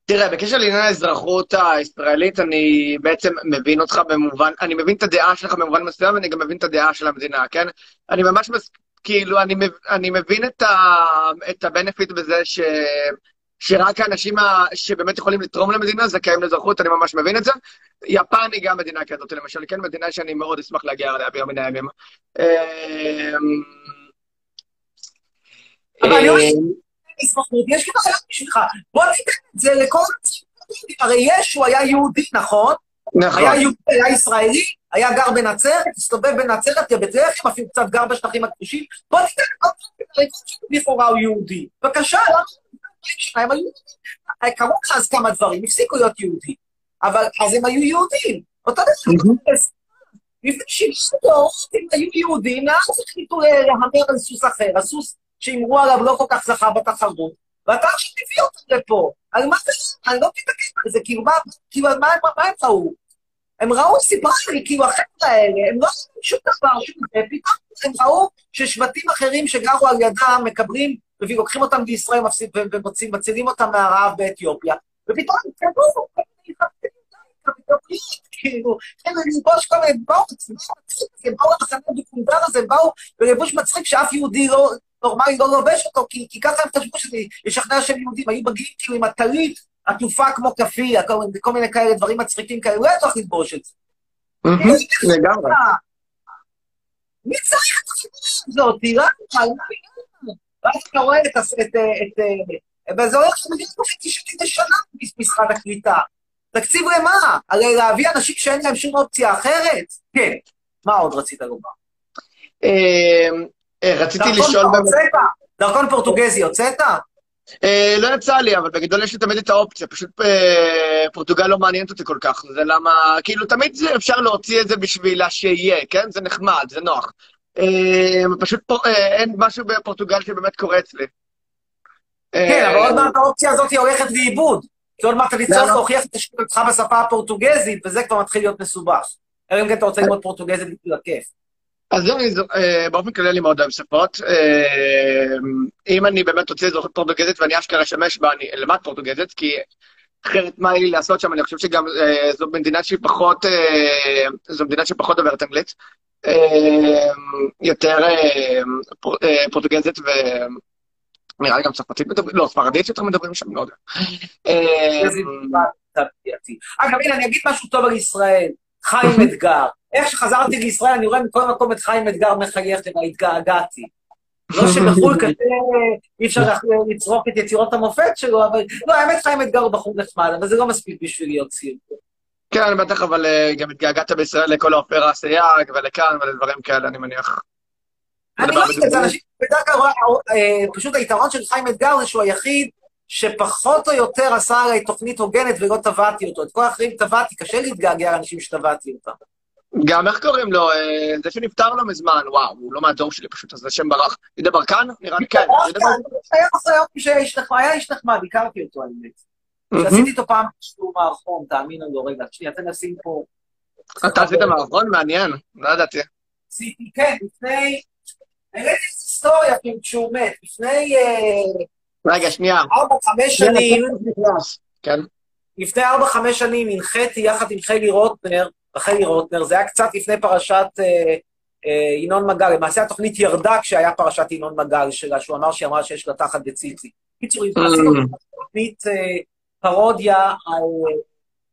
[SPEAKER 8] תראה, בקשר לעניין האזרחות הישראלית, אני בעצם מבין אותך במובן, אני מבין את הדעה שלך במובן מסוים, ואני גם מבין את הדעה של המדינה, כן? אני ממש מס... כאילו, אני, מב... אני מבין את, ה... את הבנפיט בזה ש... שרק האנשים ה... שבאמת יכולים לתרום למדינה זכאים לאזרחות, אני ממש מבין את זה. יפן היא גם מדינה כזאת, למשל, כן, מדינה שאני מאוד אשמח להגיע אליה ביום מן הימים. אמ,
[SPEAKER 1] אבל אני אומר, אזרחות, יש לי בעיה בשבילך. בוא ניתן את זה לכל הציבורים. הרי ישו היה יהודי, נכון?
[SPEAKER 8] נכון.
[SPEAKER 1] היה יהודי, היה ישראלי, היה גר בנצרת, הסתובב בנצרת, בבית לחם, אפילו קצת גר בשטחים הכבושים. בוא ניתן לכל הציבורים לכאורה הוא יהודי. בבקשה, למה? הם היו יהודים. קרו לך אז כמה דברים, הפסיקו להיות יהודים. אבל אז הם היו יהודים. אותו דבר, לפני שבעים דורות הם היו יהודים, ואז החליטו להמר על סוס אחר, הסוס שהימרו עליו לא כל כך זכה בתחרות, ואתה עכשיו מביא אותם לפה. על מה זה? אני לא מתעקש על זה, כאילו, מה, כאילו, מה, מה, מה הם ראו? הם ראו, סיפרה לי, כאילו, החבר'ה האלה, הם לא עשו שום דבר, שום דבר, פתאום הם ראו ששבטים אחרים שגרו על ידם מקבלים, ולוקחים אותם לישראל מפסיד- ו- ומוצאים, מצילים אותם מהרעב באתיופיה, ופתאום הם קראו, כאילו, כן, אני ללבוש כל מיני, הם באו למחנה הדוקומנטר הזה, הם באו בלבוש מצחיק שאף יהודי לא, נורמלי לא לובש אותו, כי, כי ככה הם חשבו שזה ישכנע שהם יהודים, היו מגיעים כאילו עם הטלית עטופה כמו כאפיה, כל, כל מיני כאלה דברים מצחיקים כאלה, לא היה צריך ללבוש את זה.
[SPEAKER 8] מהמם, לגמרי.
[SPEAKER 1] מי צריך את הסיפור הזאת? תראה, על מה בגלל? ואז אתה רואה את... את, את, את וזה הולך שמגיע וחצי שני שנה משרד הקליטה. תקציב למה? הרי להביא אנשים שאין להם שום אופציה אחרת? כן. מה עוד רצית לומר?
[SPEAKER 8] אה, רציתי לשאול?
[SPEAKER 1] דרכון פורטוגזי הוצאת?
[SPEAKER 8] אה, לא יצא לי, אבל בגדול יש לי תמיד את האופציה, פשוט אה, פורטוגל לא מעניינת אותי כל כך, זה למה, כאילו תמיד אפשר להוציא את זה בשבילה שיהיה, כן? זה נחמד, זה נוח. פשוט אין משהו בפורטוגל שבאמת קורץ לי.
[SPEAKER 1] כן, אבל עוד מעט האופציה הזאת הולכת לאיבוד. כי עוד מעט אתה תצטרך
[SPEAKER 8] למה?
[SPEAKER 1] להוכיח את השקעתך בשפה הפורטוגזית, וזה כבר מתחיל להיות מסובך. אלא אם כן אתה רוצה ללמוד פורטוגזית בשביל הכיף.
[SPEAKER 8] אז זהו, אה, באופן כללי אני מאוד אוהב שפות. אה, אם אני באמת רוצה אזרחות פורטוגזית ואני אשכרה אשמש בה, אני אלמד פורטוגזית, כי אחרת מה לי לעשות שם? אני חושב שגם אה, זו מדינה שהיא פחות, זו מדינה שפחות דוברת אנגלית. יותר פור- פורטוגזית ו... נראה לי גם צרפתית מדברים, לא, ספרדית יותר מדברים שם, לא יודע.
[SPEAKER 1] אגב, הנה, אני אגיד משהו טוב על ישראל. חיים אתגר. איך שחזרתי לישראל, אני רואה מכל מקום את חיים אתגר מחייך, למה התגעגעתי. לא שבחו"ל כזה אי אפשר לצרוך את יצירות המופת שלו, אבל לא, האמת חיים אתגר הוא בחור נחמד, אבל זה לא מספיק בשביל להיות ציר.
[SPEAKER 8] כן, בטח, אבל אה, גם התגעגעת בישראל לכל האופרה הסייג ולכאן ולדברים כאלה, אני מניח.
[SPEAKER 1] אני לא
[SPEAKER 8] בדוגמאות.
[SPEAKER 1] אנשים, בדרך כלל, אה, פשוט היתרון של חיים אתגר זה שהוא היחיד שפחות או יותר עשה עליי תוכנית הוגנת ולא טבעתי אותו. את כל האחרים טבעתי, קשה להתגעגע לאנשים שטבעתי אותם.
[SPEAKER 8] גם איך קוראים לו? אה, זה שנפטר לא מזמן, וואו, הוא לא מהדור שלי פשוט, אז השם ברח. יהודה ברקן? נראה לי כן.
[SPEAKER 1] היה איש נחמד, הכרתי אותו האמת.
[SPEAKER 8] מהמם.
[SPEAKER 1] שעשיתי איתו פעם שיעור מערכון, תאמינו לו, רגע, שנייה, תן לשים פה.
[SPEAKER 8] אתה עשית מערכון? מעניין, לא ידעתי.
[SPEAKER 1] עשיתי, כן, לפני... העליתי איזו היסטוריה כאילו, כשהוא מת, לפני אה,
[SPEAKER 8] רגע, שנייה.
[SPEAKER 1] ארבע, חמש שנים,
[SPEAKER 8] כן.
[SPEAKER 1] לפני ארבע, חמש שנים הנחיתי יחד עם חלי רוטנר, חלי רוטנר, זה היה קצת לפני פרשת אה, אה, ינון מגל, למעשה התוכנית ירדה כשהיה פרשת ינון מגל שלה, שהוא אמר שהיא אמרה שיש לה תחת בציצי. קיצור, עשינו תוכנית אה, פרודיה על אה,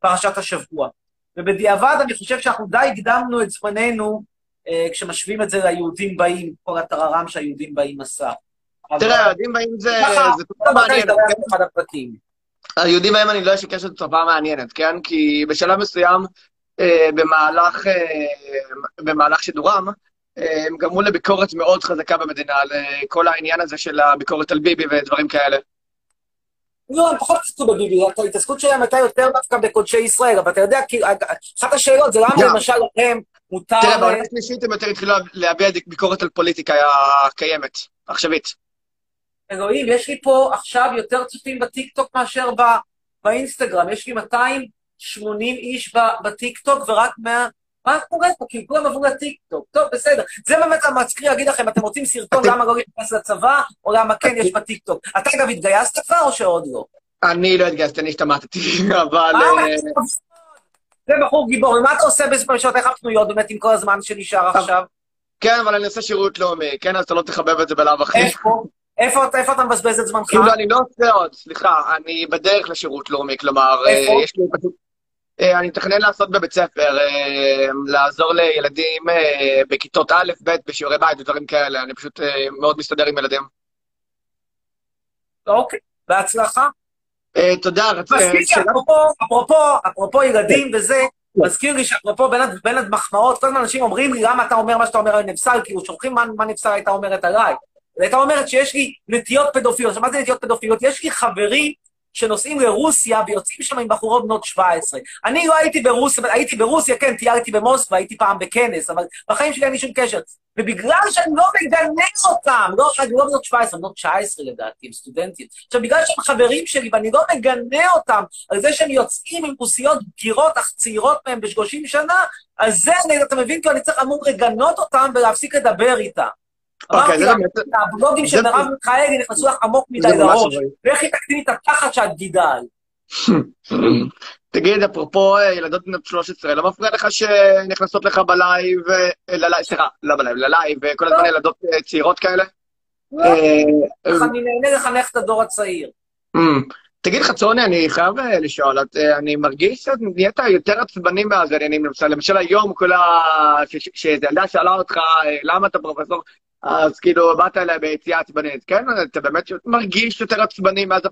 [SPEAKER 1] פרשת השבוע. ובדיעבד אני חושב שאנחנו די הקדמנו את זמננו אה, כשמשווים את זה ליהודים באים, כל הטררם שהיהודים באים עשה.
[SPEAKER 8] תראה, היהודים באים זה
[SPEAKER 1] ככה,
[SPEAKER 8] זה תופעה מעניינת, כן? היהודים באים, אני לא אשקר שזו תופעה מעניינת, כן? כי בשלב מסוים, במהלך, אה, במהלך שידורם, אה, הם גרמו לביקורת מאוד חזקה במדינה, לכל העניין הזה של הביקורת על ביבי ודברים כאלה.
[SPEAKER 1] לא, הם פחות התעסקו בביבי, ההתעסקות שלהם הייתה יותר דווקא בקודשי ישראל, אבל אתה יודע, אחת השאלות זה למה. למשל לכם מותר...
[SPEAKER 8] תראה, בעונה השלישית הם יותר התחילו להביע ביקורת על פוליטיקה הקיימת, עכשווית.
[SPEAKER 1] אלוהים, יש לי פה עכשיו יותר צופים בטיקטוק מאשר באינסטגרם, יש לי 280 איש בטיקטוק ורק 100... מה קורה פה? כי כולם עברו לטיקטוק. טוב, בסדר. זה באמת המצחיק להגיד לכם, אתם רוצים סרטון למה לא להיכנס לצבא, או למה כן יש בטיקטוק. אתה אגב התגייסת כבר או שעוד לא?
[SPEAKER 8] אני לא התגייסתי, אני השתמטתי, [LAUGHS] אבל...
[SPEAKER 1] אה,
[SPEAKER 8] אה,
[SPEAKER 1] זה בחור גיבור, ומה אתה עושה בשעות איך הפנויות באמת עם כל הזמן שנשאר עכשיו?
[SPEAKER 8] כן, אבל אני עושה שירות לאומי, כן? אז אתה לא תחבב את זה בלאו הכי.
[SPEAKER 1] איפה? איפה אתה- מבזבז את זמנך?
[SPEAKER 8] כאילו, אני לא עושה עוד, סליחה, אני בדרך לשירות לאומי, כלומר, אה,
[SPEAKER 1] איפה?
[SPEAKER 8] אני מתכנן לעשות בבית ספר, אה, לעזור לילדים אה, בכיתות א', ב', בשיעורי בית ודברים כאלה, אני פשוט אה, מאוד מסתדר עם ילדים.
[SPEAKER 1] אוקיי, בהצלחה.
[SPEAKER 8] אה, תודה, רצ- אה,
[SPEAKER 1] מזכיר לי,
[SPEAKER 8] שאלה-
[SPEAKER 1] אפרופו, אפרופו, ילדים וזה, מזכיר לי שאפרופו בין, המחמאות, כל הזמן אנשים אומרים לי, למה אתה אומר מה שאתה אומר על נפסל, כאילו שולחים מה, נפסל הייתה אומרת עליי. היא הייתה אומרת שיש לי נטיות פדופיליות. עכשיו, מה זה נטיות פדופיליות? יש לי חברים שנוסעים לרוסיה ויוצאים שם עם בחורות בנות 17. אני לא הייתי ברוסיה, הייתי ברוסיה, כן, טיילתי במוסקבה, הייתי פעם בכנס, אבל בחיים שלי אין לי שום קשר. ובגלל שאני לא מגנה אותם, לא, אני לא בנות 17, בנות 19 לדעתי, הם סטודנטים. עכשיו, בגלל שהם חברים שלי ואני לא מגנה אותם על זה שהם יוצאים עם כוסיות בגירות אך צעירות מהם ב-30 שנה, אז זה, אתה מבין, כאילו אני צריך אמור לגנות אותם ולהפסיק לדבר איתם.
[SPEAKER 8] אוקיי,
[SPEAKER 1] אמרתי לה,
[SPEAKER 8] באמת...
[SPEAKER 1] הבלוגים של מרב מיכאלי נכנסו לך עמוק מדי לראש. ואיך היא תקטין את התחת שאת גידל. [LAUGHS]
[SPEAKER 8] תגיד, אפרופו אה, ילדות בנות 13, לא מפריע לך שנכנסות לך בלייב, אה, ללייב, סליחה, לא בלייב, ללייב, אה, כל הזמן
[SPEAKER 1] לא.
[SPEAKER 8] ילדות צעירות כאלה?
[SPEAKER 1] לא, אני נהנה לחנך את הדור הצעיר.
[SPEAKER 8] תגיד, חצרוני, אני חייב אה, לשאול, אה, אני מרגיש שאת נהיית יותר עצבני מהעבריינים, למשל, למשל היום כל ה... שילדה שאלה אותך, אה, למה אתה פרופסור, אז כאילו, באת אליה ביציאה עצבנית, כן? אתה באמת מרגיש יותר עצבני מאז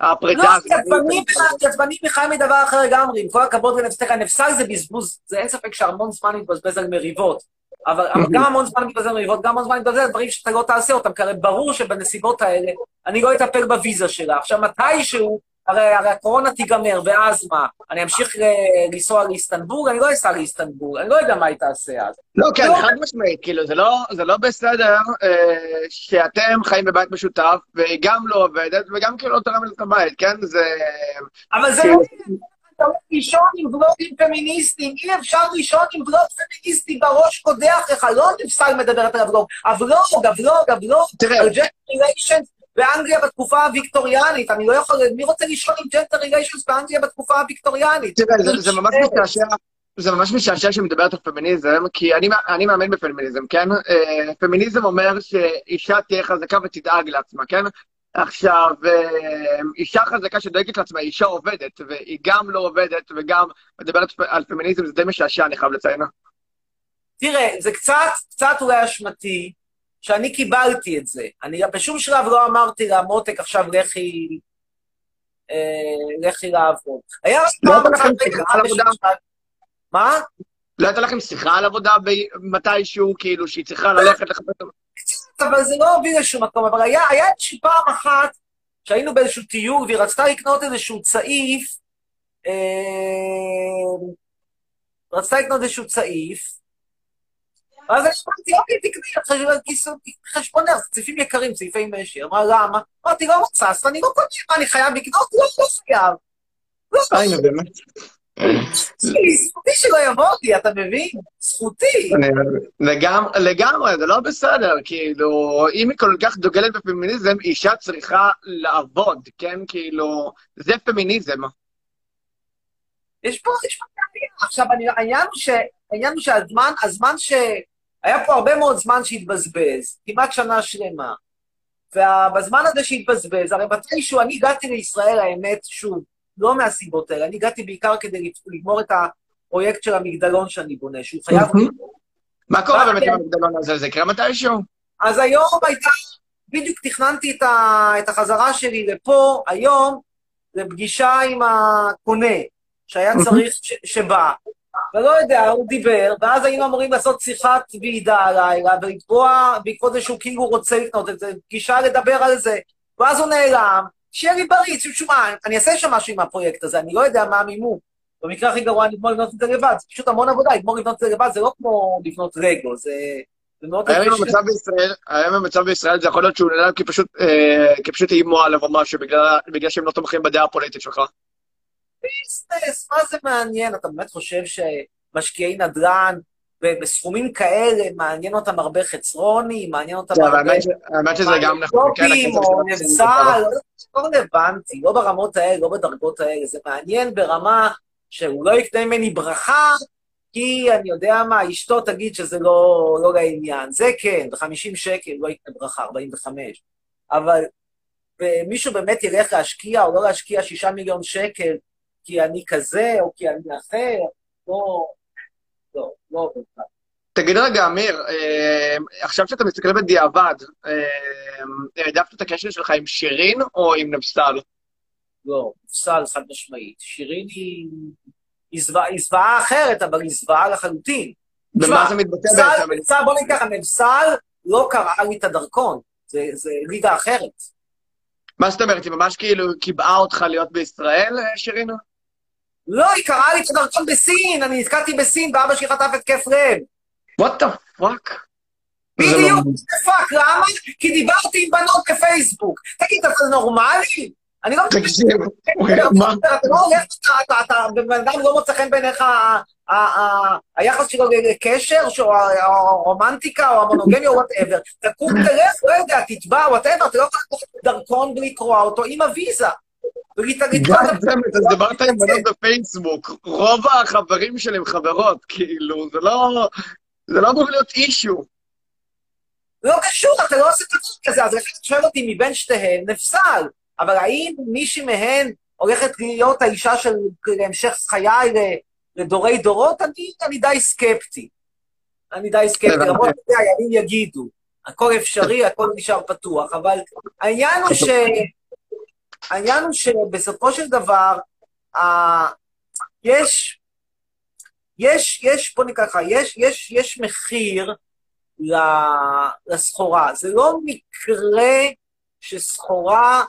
[SPEAKER 8] הפרידה
[SPEAKER 1] לא,
[SPEAKER 8] הזאת?
[SPEAKER 1] עצבני בכלל, עצבני בכלל מדבר אחר לגמרי, עם כל הכבוד לנפסק, הנפסל זה בזבוז, זה אין ספק שהמון זמן מתבזבז על מריבות. אבל אבל גם המון זמן מתבזבז מריבות, גם המון זמן מתבזבז דברים שאתה לא תעשה אותם, כי הרי ברור שבנסיבות האלה אני לא אטפל בוויזה שלה. עכשיו, מתישהו, הרי, הרי הקורונה תיגמר, ואז מה? אני אמשיך ל- לנסוע לאיסטנבול? אני לא אסע לאיסטנבול, אני לא יודע מה היא תעשה אז.
[SPEAKER 8] לא, כן,
[SPEAKER 1] לא.
[SPEAKER 8] חד משמעית, כאילו, זה לא, זה לא בסדר אה, שאתם חיים בבית משותף, והיא גם לא עובדת, וגם כאילו לא תורמת את הבית, כן? זה...
[SPEAKER 1] אבל זה הולך לישון עם בלוגים פמיניסטיים, אי אפשר לישון עם בלוג פמיניסטי בראש קודח לך, לא נפסל מדברת על הבלוג, הבלוג, הבלוג, הבלוג,
[SPEAKER 8] תראה.
[SPEAKER 1] על gender relations באנגליה בתקופה הוויקטוריאנית, אני לא יכול, מי רוצה לישון עם gender relations באנגליה בתקופה הוויקטוריאנית?
[SPEAKER 8] תראה, זה, זה ממש משעשע, זה ממש משעשע שמדברת על פמיניזם, כי אני, אני מאמין בפמיניזם, כן? אה, פמיניזם אומר שאישה תהיה חזקה ותדאג לעצמה, כן? עכשיו, אה, אישה חזקה שדואגת לעצמה, אישה עובדת, והיא גם לא עובדת וגם מדברת על פמיניזם, זה די משעשע, אני חייב לציין.
[SPEAKER 1] תראה, זה קצת, קצת אולי אשמתי, שאני קיבלתי את זה. אני בשום שלב לא אמרתי לה, מותק, עכשיו לכי, אה, לכי לעבוד. היה רק
[SPEAKER 8] לא
[SPEAKER 1] פעם אחת, מה?
[SPEAKER 8] לא הייתה לכם שיחה על עבודה מתישהו, כאילו, שהיא צריכה ללכת לחפש...
[SPEAKER 1] אבל זה לא הוביל לשום מקום, אבל היה, היה איזושהי פעם אחת שהיינו באיזשהו טיול והיא רצתה לקנות איזשהו צעיף, אה, רצתה לקנות איזשהו צעיף, ואז אמרתי, אוקיי, תקני, זה צעיפים יקרים, צעיפי משי. אמרה, למה? אמרתי, לא רוצה, אז אני לא קונה, אני חייב לקנות? לא, לא חייב. לא,
[SPEAKER 8] באמת.
[SPEAKER 1] זכותי, שלא יבוא לי, אתה מבין? זכותי.
[SPEAKER 8] לגמרי, זה לא בסדר, כאילו, אם היא כל כך דוגלת בפמיניזם, אישה צריכה לעבוד, כן? כאילו, זה פמיניזם.
[SPEAKER 1] יש פה, יש פה בעיה. עכשיו, אני- העניין הוא ש... העניין הוא שהזמן, הזמן ש... היה פה הרבה מאוד זמן שהתבזבז, כמעט שנה שלמה. ובזמן הזה שהתבזבז, הרי מתישהו אני הגעתי לישראל, האמת, שוב, לא מהסיבות האלה, אני הגעתי בעיקר כדי לגמור את הפרויקט של המגדלון שאני בונה, שהוא חייב...
[SPEAKER 8] Mhm. מה קורה באמת? עם המגדלון הזה? זה יקרה מתישהו?
[SPEAKER 1] אז היום הייתה, בדיוק תכננתי את, ה, את החזרה שלי לפה, היום, לפגישה עם הקונה, שהיה
[SPEAKER 8] Mhm.
[SPEAKER 1] צריך, ש, שבא. ולא יודע, הוא דיבר, ואז היינו אמורים לעשות שיחת ועידה הלילה, ולקבוע בעקבות זה שהוא כאילו רוצה לקנות את זה, פגישה לדבר על זה. ואז הוא נעלם, שיהיה לי בריא, תשמע, אני אעשה שם משהו עם הפרויקט הזה, אני לא יודע מה המימון. במקרה הכי גרוע אני אגמור לבנות את זה לבד, זה פשוט המון עבודה, לגמור לבנות את זה לבד, זה לא כמו לבנות לגו, זה...
[SPEAKER 8] היום. המצב בישראל, היום המצב בישראל זה יכול להיות שהוא נעלם כי פשוט, כי פשוט איימו עליו או משהו, בגלל שהם לא תומכים בדעה הפוליטית שלך.
[SPEAKER 1] ביזנס, מה זה מעניין? אתה באמת חושב שמשקיעי נדל"ן בסכומים כאלה, מעניין אותם הרבה חצרוני, מעניין אותם
[SPEAKER 8] טוב,
[SPEAKER 1] הרבה...
[SPEAKER 8] האמת שזה גם נכון, כן,
[SPEAKER 1] או נבצל, לא רלוונטי, לא ברמות האלה, לא בדרגות האלה. זה מעניין ברמה שהוא לא יקנה ממני ברכה, כי אני יודע מה, אשתו תגיד שזה לא, לא לעניין. זה כן, ב-50 שקל לא יקנה ברכה, 45. אבל מישהו באמת ילך להשקיע או לא להשקיע 6 מיליון שקל כי אני כזה או כי אני אחר, לא, לא, לא עובד ככה.
[SPEAKER 8] תגיד רגע, אמיר, אה, עכשיו שאתה מסתכל בדיעבד, אה, העדפת את הקשר שלך עם שירין או עם נבסל?
[SPEAKER 1] לא, נפסל חד משמעית. שירין היא... היא זוועה- היא זוועה אחרת, אבל היא זוועה לחלוטין.
[SPEAKER 8] במה זה מתבטא
[SPEAKER 1] נבסל,
[SPEAKER 8] בעצם?
[SPEAKER 1] נבסל, בוא נגיד ככה, נבסל לא קראה לי את הדרכון. זה, זה ליגה אחרת.
[SPEAKER 8] מה זאת אומרת, היא ממש כאילו קיבעה אותך להיות בישראל, אה, שירין?
[SPEAKER 1] לא, היא קראה לי את הדרכון בסין, אני נתקעתי בסין, ואבא שלי חטף התקף לב.
[SPEAKER 8] What the fuck?
[SPEAKER 1] בדיוק, fuck, למה? כי דיברתי עם בנות בפייסבוק. תגיד, אתה נורמלי? אני לא...
[SPEAKER 8] תקשיב, מה?
[SPEAKER 1] אתה לא הולך, אתה- בן אדם לא מוצא חן בעיניך היחס שלו לקשר, ה- הרומנטיקה או המונוגמיה או whatever. תקום, תלך, לא יודע, תתבע, whatever, אתה לא יכול לקחת דרכון בלי לקרוע אותו עם הוויזה. את
[SPEAKER 8] גם אז דיברת עם בנות בפייסבוק, רוב החברים שלי הם חברות, כאילו, זה לא... זה לא אמור להיות אישו.
[SPEAKER 1] לא קשור, אתה לא עושה דבר כזה, אז לכן אתה שואל אותי מבין שתיהן, נפסל. אבל האם מישהי מהן הולכת להיות האישה של להמשך חיי לדורי דורות? אני, אני די סקפטי. אני די סקפטי. למרות שאתה יודע, ימים יגידו. הכל אפשרי, הכל נשאר פתוח, אבל העניין הוא ש... העניין הוא שבסופו של דבר, ה... יש, יש, יש, בוא נקרא ככה, יש, יש, יש מחיר לסחורה. זה לא מקרה שסחורה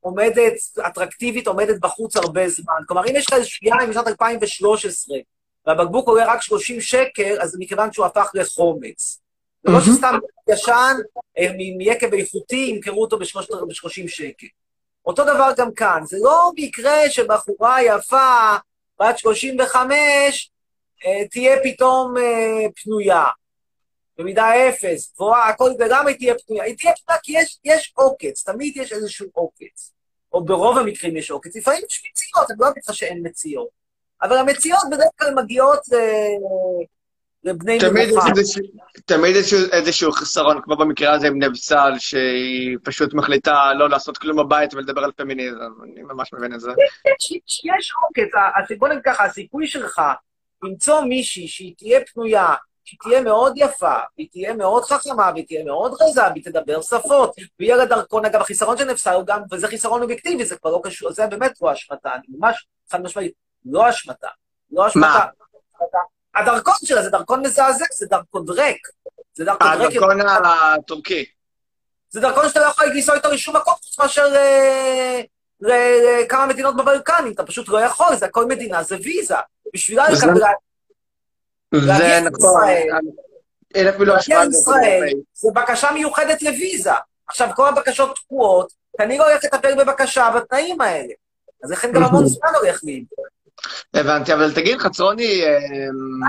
[SPEAKER 1] עומדת, אטרקטיבית, עומדת בחוץ הרבה זמן. כלומר, אם יש לך איזשהו יין משנת 2013, והבקבוק עולה רק 30 שקל, אז זה מכיוון שהוא הפך לחומץ. זה לא. שסתם ישן, אה, מיקב איכותי, ימכרו אותו ב-30 שקל. אותו דבר גם כאן, זה לא מקרה שבחורה יפה, בת 35, אה, תהיה פתאום אה, פנויה. במידה אפס, גבוהה, הכל, ולמה היא תהיה פנויה? היא תהיה פנויה כי יש, יש עוקץ, תמיד יש איזשהו עוקץ. או ברוב המקרים יש עוקץ. לפעמים יש מציאות, אני לא אגיד לך שאין מציאות. אבל המציאות בדרך כלל מגיעות ל... לבני
[SPEAKER 8] תמיד
[SPEAKER 1] מנוחה.
[SPEAKER 8] איזשהו- תמיד יש איזשהו חסרון, כמו במקרה הזה עם נבסל, שהיא פשוט מחליטה לא לעשות כלום בבית ולדבר על פמיניזם. אני ממש מבין את זה.
[SPEAKER 1] יש, עוקץ, בוא נגיד ככה, הסיכוי שלך למצוא מישהי שהיא תהיה פנויה, שהיא תהיה מאוד יפה, והיא תהיה מאוד חכמה, והיא תהיה מאוד רזה, והיא תדבר שפות, ויהיה לה דרכון, אגב, החיסרון של נפסל הוא גם, וזה חיסרון אובייקטיבי, זה כבר לא קשור, זה באמת לא אשמתה, אני ממש חד משמעית, לא אשמתה, לא אשמתה. הדרכון שלה זה דרכון מזעזע, זה דרכון ריק. זה דרכון ריק.
[SPEAKER 8] הדרכון הטורקי.
[SPEAKER 1] זה דרכון שאתה לא יכול לנסוע איתו לשום מקום חוץ מאשר אה, ל- לכמה מדינות בבלקנים, אתה פשוט לא יכול, זה כל מדינה, זה ויזה. בשבילה
[SPEAKER 8] זה-
[SPEAKER 1] לקבל...
[SPEAKER 8] זה נכון.
[SPEAKER 1] להגיע
[SPEAKER 8] השוואה.
[SPEAKER 1] לישראל זה בקשה מיוחדת לוויזה. עכשיו, כל הבקשות תקועות, אני לא הולך לטפל בבקשה בתנאים האלה. אז לכן גם המון זמן הולך לי.
[SPEAKER 8] הבנתי, אבל תגיד, חצרוני, אה,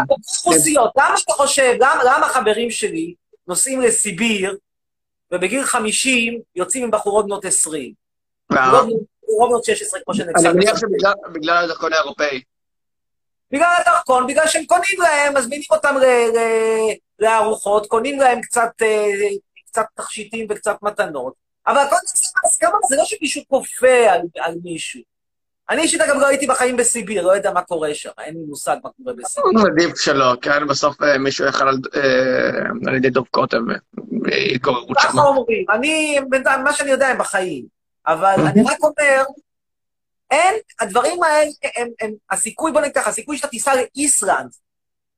[SPEAKER 1] אוכלוסיות, למה אתה חושב, למה, למה חברים שלי נוסעים לסיביר, ובגיל 50 יוצאים עם בחורות בנות 20?
[SPEAKER 8] מה?
[SPEAKER 1] לא בחורות בנות 16, כמו שנצא.
[SPEAKER 8] אני מניח שבגלל הדרכון האירופאי.
[SPEAKER 1] בגלל הדרכון, בגלל שהם קונים להם, מזמינים אותם לארוחות, קונים להם קצת, אה, קצת תכשיטים וקצת מתנות, אבל הכל בהסכמה, זה לא שמישהו כופה על, על מישהו. אני אישית אגב לא הייתי בחיים בסיביר, לא יודע מה קורה שם, אין לי מושג מה קורה בסיביר.
[SPEAKER 8] עדיף שלא, כן, בסוף אה, מישהו יכל על אה, על ידי דוב קוטב והתגוררות שם.
[SPEAKER 1] ככה אומרים, אני, בינתיים, מה שאני יודע הם בחיים, אבל אני רק אומר, אין, הדברים האלה, הם, הם, הסיכוי, בוא נגיד ככה, הסיכוי שאתה תיסע לאיסלנד,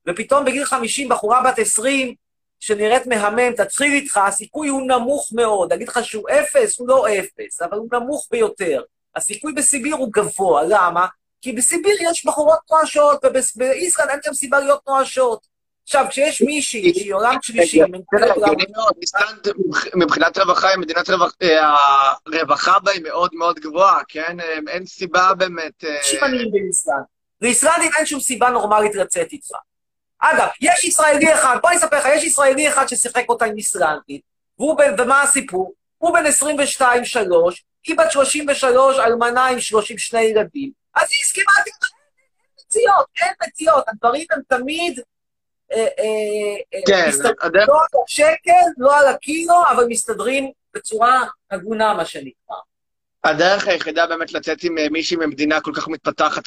[SPEAKER 1] ופתאום בגיל 50 בחורה בת 20, שנראית מהמם, תתחיל איתך, הסיכוי הוא נמוך מאוד. להגיד לך שהוא אפס, הוא לא אפס, אבל הוא נמוך ביותר. הסיכוי בסיביר הוא גבוה, למה? כי בסיביר יש בחורות נואשות, ובאיסלנד אין גם סיבה להיות נואשות. עכשיו, כשיש מישהי שהיא עולם שלישי,
[SPEAKER 8] הגיוני מאוד, איסלנד מבחינת רווחה היא מדינת אה, הרווחה בה היא מאוד מאוד גבוהה, כן? אה, אין סיבה באמת... אה,
[SPEAKER 1] עניים באיסלנד. לאיסלנדים אין שום סיבה נורמלית לצאת איתך. אגב, יש ישראלי אחד, בוא אני אספר לך, יש ישראלי אחד ששיחק אותה עם איסלנדית, ומה הסיפור? הוא בן 22-3, היא בת 33, אלמנה עם 32 ילדים. אז היא הסכימה, אין מציאות, אין מציאות, הדברים הם תמיד... אה, אה, אה,
[SPEAKER 8] כן, הדרך-
[SPEAKER 1] לא על השקל, לא על הקילו, אבל מסתדרים בצורה הגונה, מה שנקרא.
[SPEAKER 8] הדרך היחידה באמת לצאת עם מישהי ממדינה כל כך מתפתחת,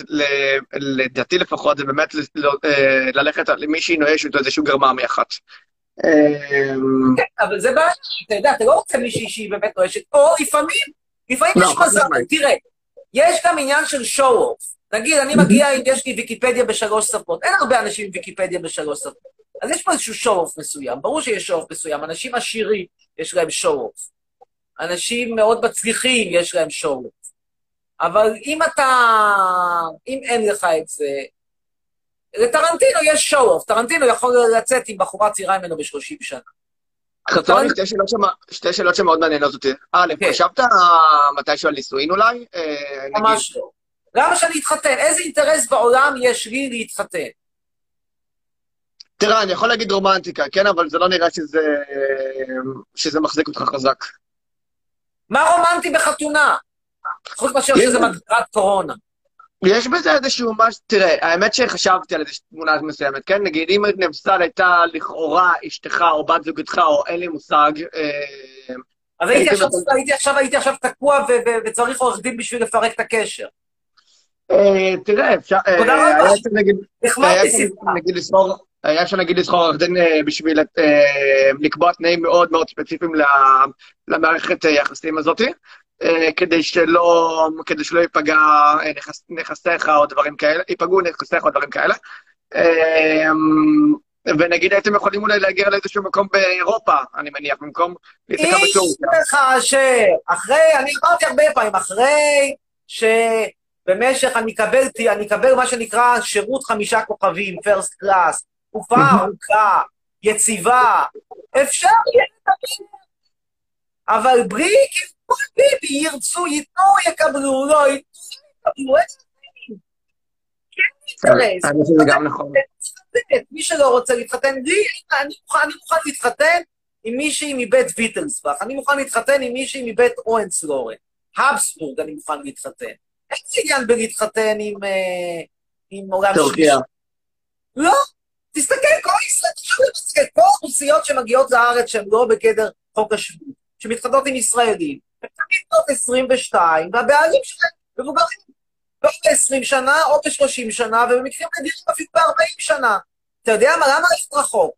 [SPEAKER 8] לדעתי לפחות, זה באמת ל- ל- אה, ללכת על מישהי נואשת או איזשהו גרממי אחת. אה,
[SPEAKER 1] כן, אבל זה בעיה, אתה יודע, אתה לא רוצה מישהי שהיא באמת נואשת, או לפעמים, לפעמים
[SPEAKER 8] לא,
[SPEAKER 1] יש מזל. תראה, יש גם עניין של show-off. נגיד, אני מגיע, אם יש לי ויקיפדיה בשלוש שפות, אין הרבה אנשים עם ויקיפדיה בשלוש שפות, אז יש פה איזשהו show-off מסוים, ברור שיש show-off מסוים, אנשים עשירים, יש להם show-off. אנשים מאוד מצליחים, יש להם show-off. אבל אם אתה, אם אין לך את זה, לטרנטינו יש show-off, טרנטינו יכול לצאת עם בחורה צעירה ממנו ב-30 שנה.
[SPEAKER 8] חצרוני, שתי שאלות שם- שתי שאלות שמאוד מעניינות אותי. א',
[SPEAKER 1] כן.
[SPEAKER 8] חשבת מתישהו על נישואין אולי? אה,
[SPEAKER 1] ממש לא. למה שאני אתחתן? איזה אינטרס בעולם יש לי להתחתן?
[SPEAKER 8] תראה, אני יכול להגיד רומנטיקה, כן, אבל זה לא נראה שזה, שזה מחזיק אותך חזק.
[SPEAKER 1] מה רומנטי בחתונה? חוץ מאשר שזה מגרת קורונה.
[SPEAKER 8] יש בזה איזשהו משהו, תראה, האמת שחשבתי על איזושהי תמונה מסוימת, כן? נגיד, אם נבסל הייתה לכאורה אשתך או בת זוגתך, או אין לי מושג, אה,
[SPEAKER 1] אז הייתי עכשיו. הייתי עכשיו, הייתי עכשיו תקוע וצריך עורך דין בשביל לפרק את הקשר.
[SPEAKER 8] אה, תראה, אפשר, אה,
[SPEAKER 1] תודה רבה. נחמדתי
[SPEAKER 8] לסחור, היה אפשר נגיד לסחור עורך דין בשביל לקבוע תנאים מאוד מאוד ספציפיים למערכת היחסים הזאתי, אה, כדי שלא, כדי שלא ייפגע אה, נכס- נכסיך או דברים כאלה, ייפגעו נכסיך או דברים כאלה. אה, ונגיד הייתם יכולים אולי להגיע לאיזשהו מקום באירופה, אני מניח, במקום
[SPEAKER 1] איש
[SPEAKER 8] בטורקיה.
[SPEAKER 1] לך שאחרי, אני אמרתי הרבה פעמים, אחרי שבמשך אני אקבל, אני אקבל מה שנקרא שירות חמישה כוכבים, פרסט קלאס, תקופה ארוכה, יציבה, אפשר יהיה לדבר. אבל בלי, ביבי, ירצו, ייתנו, יקבלו, לא ייתנו, יקבלו, איזה דברים. כן אינטרס.
[SPEAKER 8] אני חושב שזה גם נכון.
[SPEAKER 1] מי שלא רוצה להתחתן, לי, אני מוכן, להתחתן עם מישהי מבית ויטלסבך, אני מוכן להתחתן עם מישהי מבית אורנסלורן, habsburg אני מוכן להתחתן. אין לי עניין בלהתחתן עם, אה, עם עולם
[SPEAKER 8] טורקיה.
[SPEAKER 1] לא, תסתכל, כל ישראל, אפשר כל האוכלוסיות שמגיעות לארץ שהן לא בגדר חוק השבות, שמתחתנות עם ישראלים, בנות 22, והבעלים שלהם מבוגרים, לא ב-20 שנה או ב-30 שנה, ובמקרים נדירים אפילו ב-40 שנה. אתה יודע מה, למה ללכת רחוק?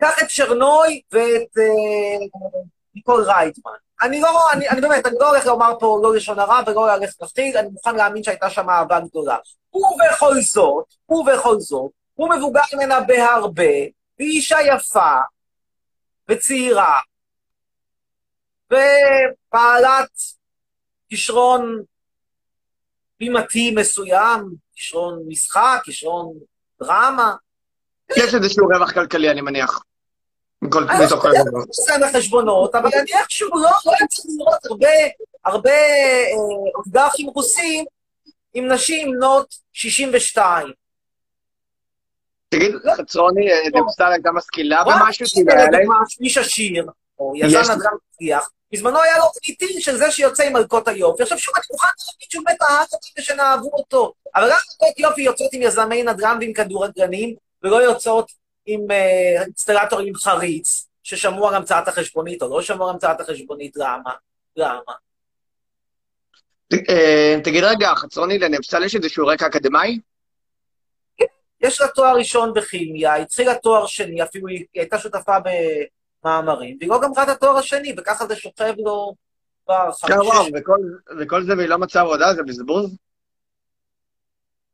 [SPEAKER 1] קח את צ'רנוי ואת אה, ניקול רייטמן. אני לא, אני, אני באמת, אני לא הולך לומר פה לא לשון הרע ולא ללכת להפחיד, אני מוכן להאמין שהייתה שם אהבה גדולה. ובכל זאת, ובכל זאת, הוא מבוגר ממנה בהרבה, והיא אישה יפה וצעירה, ובעלת כישרון בימתי מסוים, כישרון משחק, כישרון דרמה.
[SPEAKER 8] יש איזשהו רווח כלכלי, אני מניח.
[SPEAKER 1] אני לא. עושה בחשבונות, אבל אני איכשהו לא לא יצא לראות הרבה, הרבה אה, רוסים עם נשים בנות 62.
[SPEAKER 8] תגיד, חצרוני, אה, דמסל הייתה משכילה במשהו? להם-
[SPEAKER 1] איש עשיר, או יזם
[SPEAKER 8] לי-
[SPEAKER 1] נדל"ן מצליח, בזמנו היה לו פליטים של זה שיוצא עם מלכות היופי. עכשיו שוב, אני מוכן להגיד שהוא אהב אותם ושנאהבו אותו. אבל רק מלכות יופי יוצאות עם יזמי נדל"ן ועם כדורגלנים, ולא יוצאות עם אה, אינסטלטורים עם חריץ, ששמעו על המצאת החשבונית או לא שמעו על המצאת החשבונית, למה? למה?
[SPEAKER 8] אה, תגיד רגע, חצרוני, לנבסל יש איזשהו רקע אקדמאי?
[SPEAKER 1] יש לה תואר ראשון בכימיה, התחילה תואר שני, אפילו היא הייתה שותפה במאמרים, והיא לא גמרה את התואר השני, וככה זה שוכב לו כבר
[SPEAKER 8] כן, וואו,
[SPEAKER 1] חמש...
[SPEAKER 8] וכל- זה והיא לא מצאה עבודה, זה בזבוז?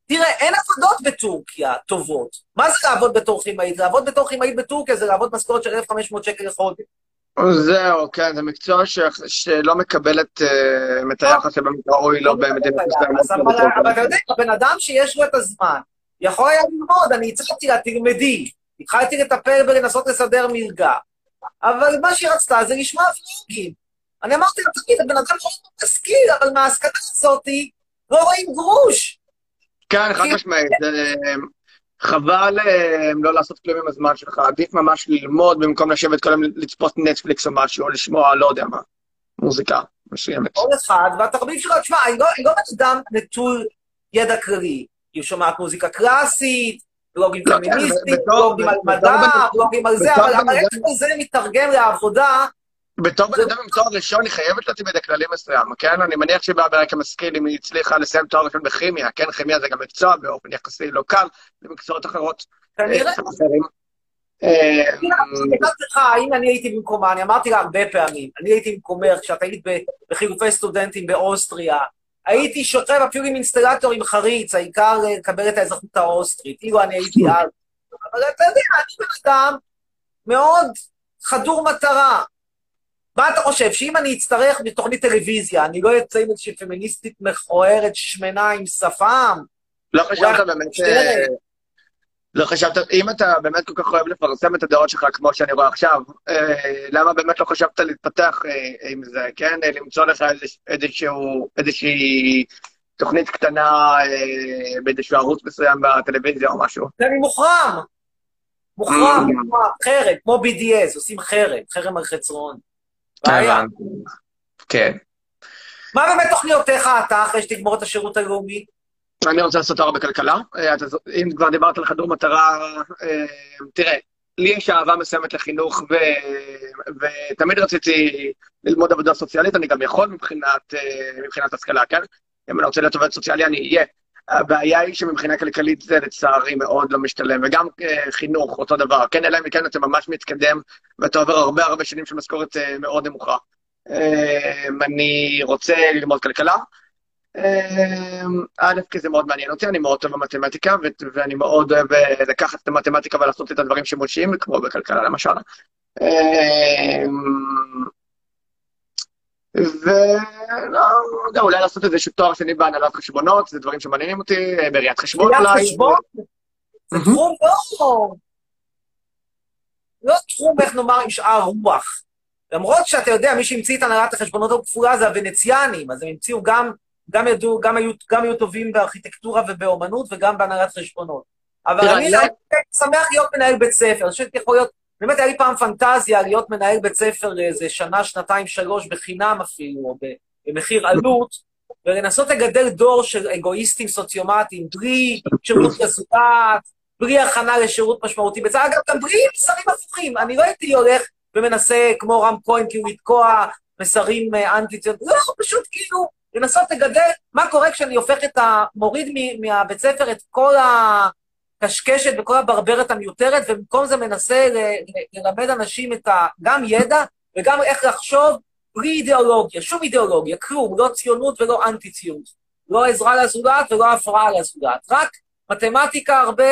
[SPEAKER 1] תראה, אין עבודות בטורקיה טובות. מה זה לעבוד בתור כימאית? לעבוד בתור כימאית בטורקיה זה לעבוד משכורת של 1,500 שקל לחודש.
[SPEAKER 8] זהו, כן, זה מקצוע ש- שלא מקבל את אה, את היחס שבאמת ראוי לו במדינת ישראל.
[SPEAKER 1] אבל אבל אתה יודע, הבן אדם שיש לו את הזמן, יכול היה ללמוד, אני הצעתי לה, תלמדי. התחלתי לטפל ולנסות לסדר מלגה. אבל מה שהיא רצתה זה לשמוע פלוגים. אני אמרתי לה, תגיד, הבן אדם לא משכיל, אבל מההשכלה הזאת לא רואים גרוש.
[SPEAKER 8] כן, חד משמעית. זה, חבל אה, לא לעשות כלום עם הזמן שלך, עדיף ממש ללמוד במקום לשבת כל היום לצפות נטפליקס או משהו, או לשמוע, לא יודע מה, מוזיקה מסוימת.
[SPEAKER 1] כל אחד, והתחביב שלו, תשמע, אני לא, אני לא בן אדם נטול ידע כללי. היא שומעת מוזיקה קלאסית, בלוגים
[SPEAKER 8] לא,
[SPEAKER 1] פמיניסטיים,
[SPEAKER 8] בתור-
[SPEAKER 1] בלוגים על מדע, בלוגים על זה, אבל איך זה מתרגם לעבודה,
[SPEAKER 8] בתור בן אדם עם תואר ראשון, היא חייבת עם ידע כללי מסוים, כן? אני מניח שהיא באה ברקע משכיל אם היא הצליחה לסיים תואר ראשון בכימיה, כן? כימיה זה גם מקצוע באופן יחסי לא קל, למקצועות אחרות.
[SPEAKER 1] כנראה,
[SPEAKER 8] אה, אחרים. אה,
[SPEAKER 1] לך, אם אני הייתי במקומה, אני אמרתי לה הרבה פעמים, אני הייתי במקומך, כשאת היית בחילופי סטודנטים באוסטריה, הייתי שוכב אפילו עם אינסטלטור עם חריץ, העיקר אה, לקבל את האזרחות האוסטרית, אילו אני הייתי אז. אבל אתה יודע, אני בן אדם מאוד חדור מטרה. מה אתה חושב, שאם אני אצטרך בתוכנית טלוויזיה, אני לא אצא עם איזושהי פמיניסטית מכוערת, שמנה עם שפם?
[SPEAKER 8] לא חשבת באמת... לא חשבת, אם אתה באמת כל כך אוהב לפרסם את הדעות שלך כמו שאני רואה עכשיו, אה, למה באמת לא חשבת להתפתח אה, עם זה, כן? אה, למצוא לך איזשהו, איזושהי תוכנית קטנה באיזשהו ערוץ מסוים בטלוויזיה או משהו.
[SPEAKER 1] אני מוחרם. מוחרם, מוחרם, חרם, כמו BDS, עושים חרם, חרם על חצרון. בעיה.
[SPEAKER 8] כן.
[SPEAKER 1] מה באמת תוכניותיך אתה, אחרי שתגמור את השירות הלאומי?
[SPEAKER 8] אני רוצה לעשות תואר בכלכלה. אה, אם כבר דיברת על חדור מטרה, אה, תראה, לי יש אהבה מסוימת לחינוך, ותמיד רציתי ללמוד עבודה סוציאלית, אני גם יכול אה, מבחינת השכלה, כן? אם אני רוצה להיות עובד סוציאלי, אני אהיה. הבעיה היא שמבחינה כלכלית זה לצערי מאוד לא משתלם, וגם אה, חינוך, אותו דבר, כן? אלא אם כן אתה ממש מתקדם, ואתה עובר הרבה הרבה שנים של משכורת אה, מאוד נמוכה. אה, אני רוצה ללמוד כלכלה, א', כי זה מאוד מעניין אותי, אני מאוד טוב במתמטיקה, ואני מאוד אוהב אה, לקחת את המתמטיקה ולעשות את הדברים שמושעים, כמו בכלכלה למשל. אמ, וגם אולי לעשות איזשהו תואר שני בהנהלת חשבונות, זה דברים שמעניינים אותי, אה, בראיית חשבון אולי.
[SPEAKER 1] חשבון? זה. תחום לא... לא תחום, איך נאמר, עם שאר רוח. למרות שאתה יודע, מי שהמציא את הנהלת החשבונות הכפולה זה הוונציאנים, אז הם המציאו גם, גם ידעו, גם היו, גם היו טובים בארכיטקטורה ובאומנות וגם בהנהלת חשבונות. אבל אני
[SPEAKER 8] לא-
[SPEAKER 1] הייתי שמח להיות מנהל בית ספר, אני חושבת יכול להיות, באמת היה לי פעם פנטזיה להיות מנהל בית ספר איזה שנה, שנתיים, שלוש, בחינם אפילו, או במחיר עלות, ולנסות לגדל דור של אגואיסטים סוציומטיים, בלי שירות לזולת, בלי הכנה לשירות משמעותי בצה"ל, אגב, גם בלי מסרים הפוכים. אני לא הייתי הולך ומנסה, כמו רם כהן, כאילו לתקוע מסרים אה, אנטי-ציוניים, לא, פשוט כאילו לנסות לגדל מה קורה כשאני הופך את ה... מוריד מהבית ספר את כל הקשקשת וכל הברברת המיותרת, ובמקום זה מנסה ל- ללמד אנשים את ה... גם ידע וגם איך לחשוב בלי אידיאולוגיה, שום אידיאולוגיה, כלום, לא ציונות ולא אנטי-ציונות. לא עזרה לזולת ולא הפרעה לזולת, רק מתמטיקה הרבה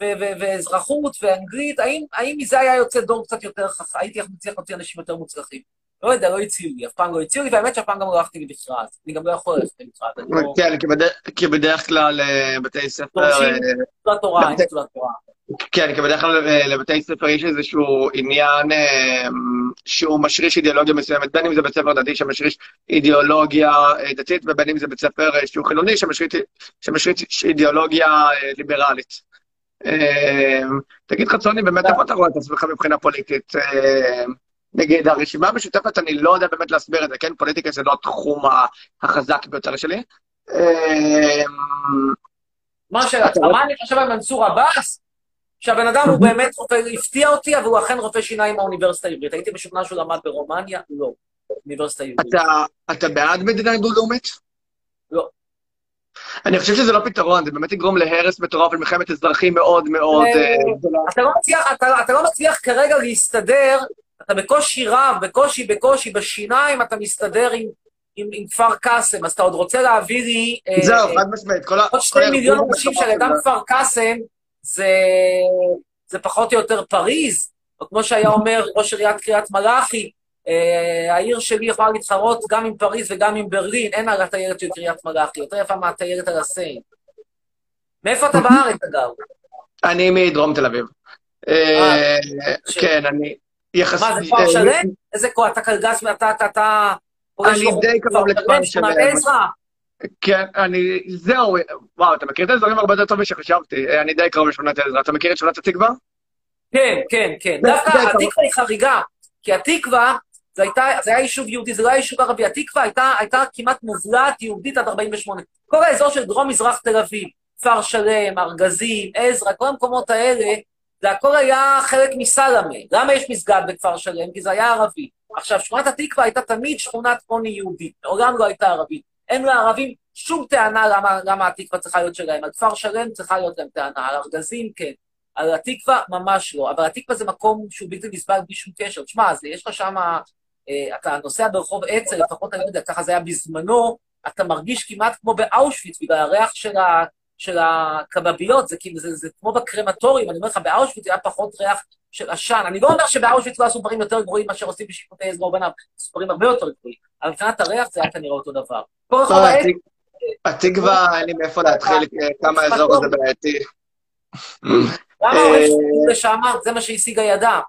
[SPEAKER 1] ואזרחות ואנגלית, האם, האם מזה היה יוצא דור קצת יותר חכם? הייתי מצליח להוציא אנשים יותר מוצלחים. לא יודע, לא הציעו לי, אף פעם לא הציעו לי, והאמת שאף פעם גם לא הלכתי למכרז. אני גם לא יכול ללכת למכרז, לא...
[SPEAKER 8] כן, כי בדרך- כלל אה, בתי ספר...
[SPEAKER 1] דורשים
[SPEAKER 8] אה,
[SPEAKER 1] תעודת תורה, אין תעודת תורה.
[SPEAKER 8] כן, כי בדרך כלל אה, לבתי ספר יש איזשהו עניין שהוא משריש אידיאולוגיה מסוימת, בין אם זה בית ספר דתי שמשריש אידיאולוגיה דתית, ובין אם זה בית ספר שהוא חילוני שמשריש, אידיאולוגיה ליברלית. תגיד חצוני, באמת איפה אתה רואה את עצמך מבחינה פוליטית? נגיד, הרשימה המשותפת, אני לא יודע באמת להסביר את זה, כן? פוליטיקה זה לא התחום החזק ביותר שלי. אה,
[SPEAKER 1] מה השאלה?
[SPEAKER 8] אתה רואה-
[SPEAKER 1] מה אני חושב על מנסור עבאס? שהבן אדם הוא [LAUGHS] באמת רופא, הפתיע אותי, אבל הוא אכן רופא שיניים מהאוניברסיטה העברית. הייתי משוכנע שהוא למד ברומניה? לא. אוניברסיטה העברית.
[SPEAKER 8] אתה, בעד מדינה דו-לאומית?
[SPEAKER 1] לא.
[SPEAKER 8] אני חושב שזה לא פתרון, זה באמת יגרום להרס מטורף ולמלחמת אזרחים מאוד מאוד
[SPEAKER 1] אה,
[SPEAKER 8] אה,
[SPEAKER 1] לא אתה לא מצליח כרגע להסתדר, אתה בקושי רב, בקושי, בקושי, בשיניים אתה מסתדר עם, עם, עם כפר קאסם, אז אתה עוד רוצה להביא לי... אה,
[SPEAKER 8] זהו, חד משמעית.
[SPEAKER 1] עוד
[SPEAKER 8] הארגון
[SPEAKER 1] מיליון אנשים
[SPEAKER 8] של דבר.
[SPEAKER 1] כפר קאסם, זה, זה פחות או יותר פריז, או כמו שהיה אומר ראש עיריית קריית מלאכי, אה, העיר שלי יכולה להתחרות גם עם פריז וגם עם ברלין, אין על הטיילת של קריית מלאכי, יותר יפה מהטיילת על הסיין. מאיפה אתה בארץ, אגב?
[SPEAKER 8] אני מדרום תל אביב. אה, כן, אני... יחסית...
[SPEAKER 1] מה, זה כפר
[SPEAKER 8] אה,
[SPEAKER 1] שלם? איזה כוח, אתה קלגס, אתה, אתה, אתה...
[SPEAKER 8] אני די קרוב לכפר שלם. כן, אני... זהו, וואו, אתה מכיר את האזורים הרבה יותר טוב משחשבתי. אה, אני די קרוב לשכונת עזרא. אתה מכיר את שכונת התקווה?
[SPEAKER 1] כן, כן, כן. דווקא התקווה היא חריגה, כי התקווה, זה הייתה, זה היה יישוב יהודי, זה לא היה יישוב ערבי. התקווה הייתה, הייתה כמעט מובלעת יהודית עד 48. כל האזור של דרום-מזרח תל אביב, כפר שלם, ארגזים, עזרא, כל המקומות האלה, זה הכל היה חלק מסלמה. למה יש מסגד בכפר שלם? כי זה היה ערבי. עכשיו, שכונת התקווה הייתה תמיד שכונת עוני יהודית, מעולם לא הייתה ערבית. אין לערבים שום טענה למה, למה התקווה צריכה להיות שלהם. על כפר שלם צריכה להיות להם טענה, על ארגזים כן. על התקווה ממש לא, אבל התקווה זה מקום שהוא בלתי נסבל בלי שום קשר. תשמע, יש לך שם, אה, אתה נוסע ברחוב עצר, לפחות אני לא יודע, ככה זה היה בזמנו, אתה מרגיש כמעט כמו באושוויץ, בגלל הריח של, ה, של הקבביות, זה, כאילו, זה, זה כמו בקרמטורים, אני אומר לך, באושוויץ היה פחות ריח של עשן. אני לא אומר שבאושוויץ לא עשו דברים יותר גרועים מאשר עושים בשיפוטי עזרא ובניו, עשו דברים הרבה יותר גרועים, אבל מבחינת הריח זה היה כנראה אותו דבר. רחוב העץ,
[SPEAKER 8] התקווה, אין לי מאיפה להתחיל, אה, כמה האזור הזה בעייתי.
[SPEAKER 1] למה
[SPEAKER 8] אה,
[SPEAKER 1] ההורים שלי לשם? זה מה שהשיגה ידה.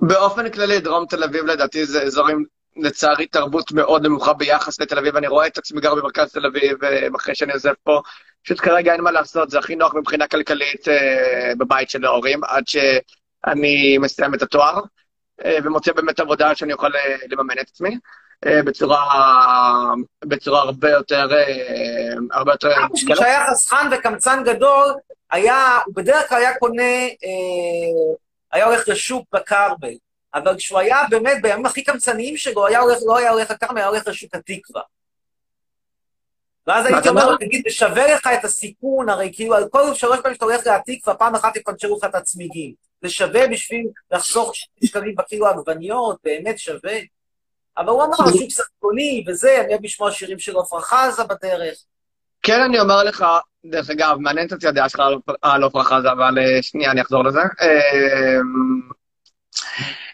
[SPEAKER 8] באופן כללי, דרום תל אביב לדעתי זה אזורים, לצערי, תרבות מאוד נמוכה ביחס לתל אביב. אני רואה את עצמי גר במרכז תל אביב, אה, אחרי שאני עוזב פה. פשוט כרגע אין מה לעשות, זה הכי נוח מבחינה כלכלית אה, בבית של ההורים, עד שאני מסיים את התואר, אה, ומוצא באמת עבודה שאני אוכל אה, לממן את עצמי. אה, בצורה, בצורה הרבה יותר, אה, הרבה יותר...
[SPEAKER 1] שהיה חסכן וקמצן גדול, היה, הוא בדרך כלל היה קונה, היה הולך לשוק בכרמל, אבל כשהוא היה באמת בימים הכי קמצניים שלו, היה הולך, לא היה הולך לכרמל, היה הולך לשוק התקווה. ואז הייתי אומר? תגיד, זה שווה לך את הסיכון, הרי כאילו על כל שלוש פעמים שאתה הולך להתקווה, פעם אחת יפנצ'רו לך את הצמיגים. זה שווה בשביל לחסוך שקלים בקילו עגבניות, באמת שווה. אבל הוא אמר, השוק סרטוני וזה, אני אוהב לשמוע שירים של עפרה חזה בדרך.
[SPEAKER 8] כן, אני אומר לך, דרך אגב, מעניינת אותי הדעה שלך על- עפרה חזה, אבל אה, שנייה, אני אחזור לזה.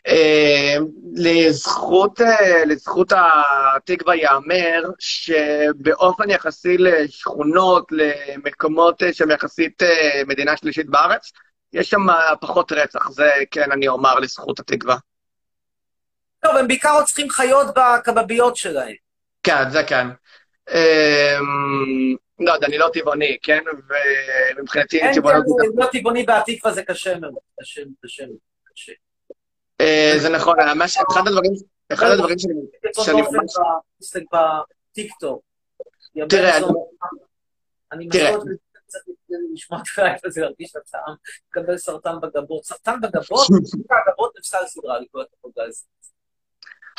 [SPEAKER 8] אה, לזכות, אה, לזכות התקווה ייאמר שבאופן יחסי לשכונות, למקומות אה, שהם יחסית מדינה שלישית בארץ, יש שם פחות רצח, זה כן אני אומר לזכות התקווה.
[SPEAKER 1] טוב, הם בעיקר רוצחים חיות בקבביות שלהם.
[SPEAKER 8] כן, זה כן. אמ, לא יודע, אני לא טבעוני, כן? ומבחינתי
[SPEAKER 1] אין
[SPEAKER 8] טבעונות
[SPEAKER 1] כאלה, להיות טבעוני בעתיקווה זה קשה מאוד. קשה, קשה, קשה.
[SPEAKER 8] אה, זה נכון, ממש אחד הדברים, אחד הדברים שאני... ממש...
[SPEAKER 1] בטיקטוק.
[SPEAKER 8] תראה,
[SPEAKER 1] אני... מאוד צריך לשמוע הלייב הזה, להרגיש את הטעם, לקבל סרטן בגבות. סרטן בגבות? [LAUGHS] הגבות נפסל סדרה, לקרוא את הפוגז.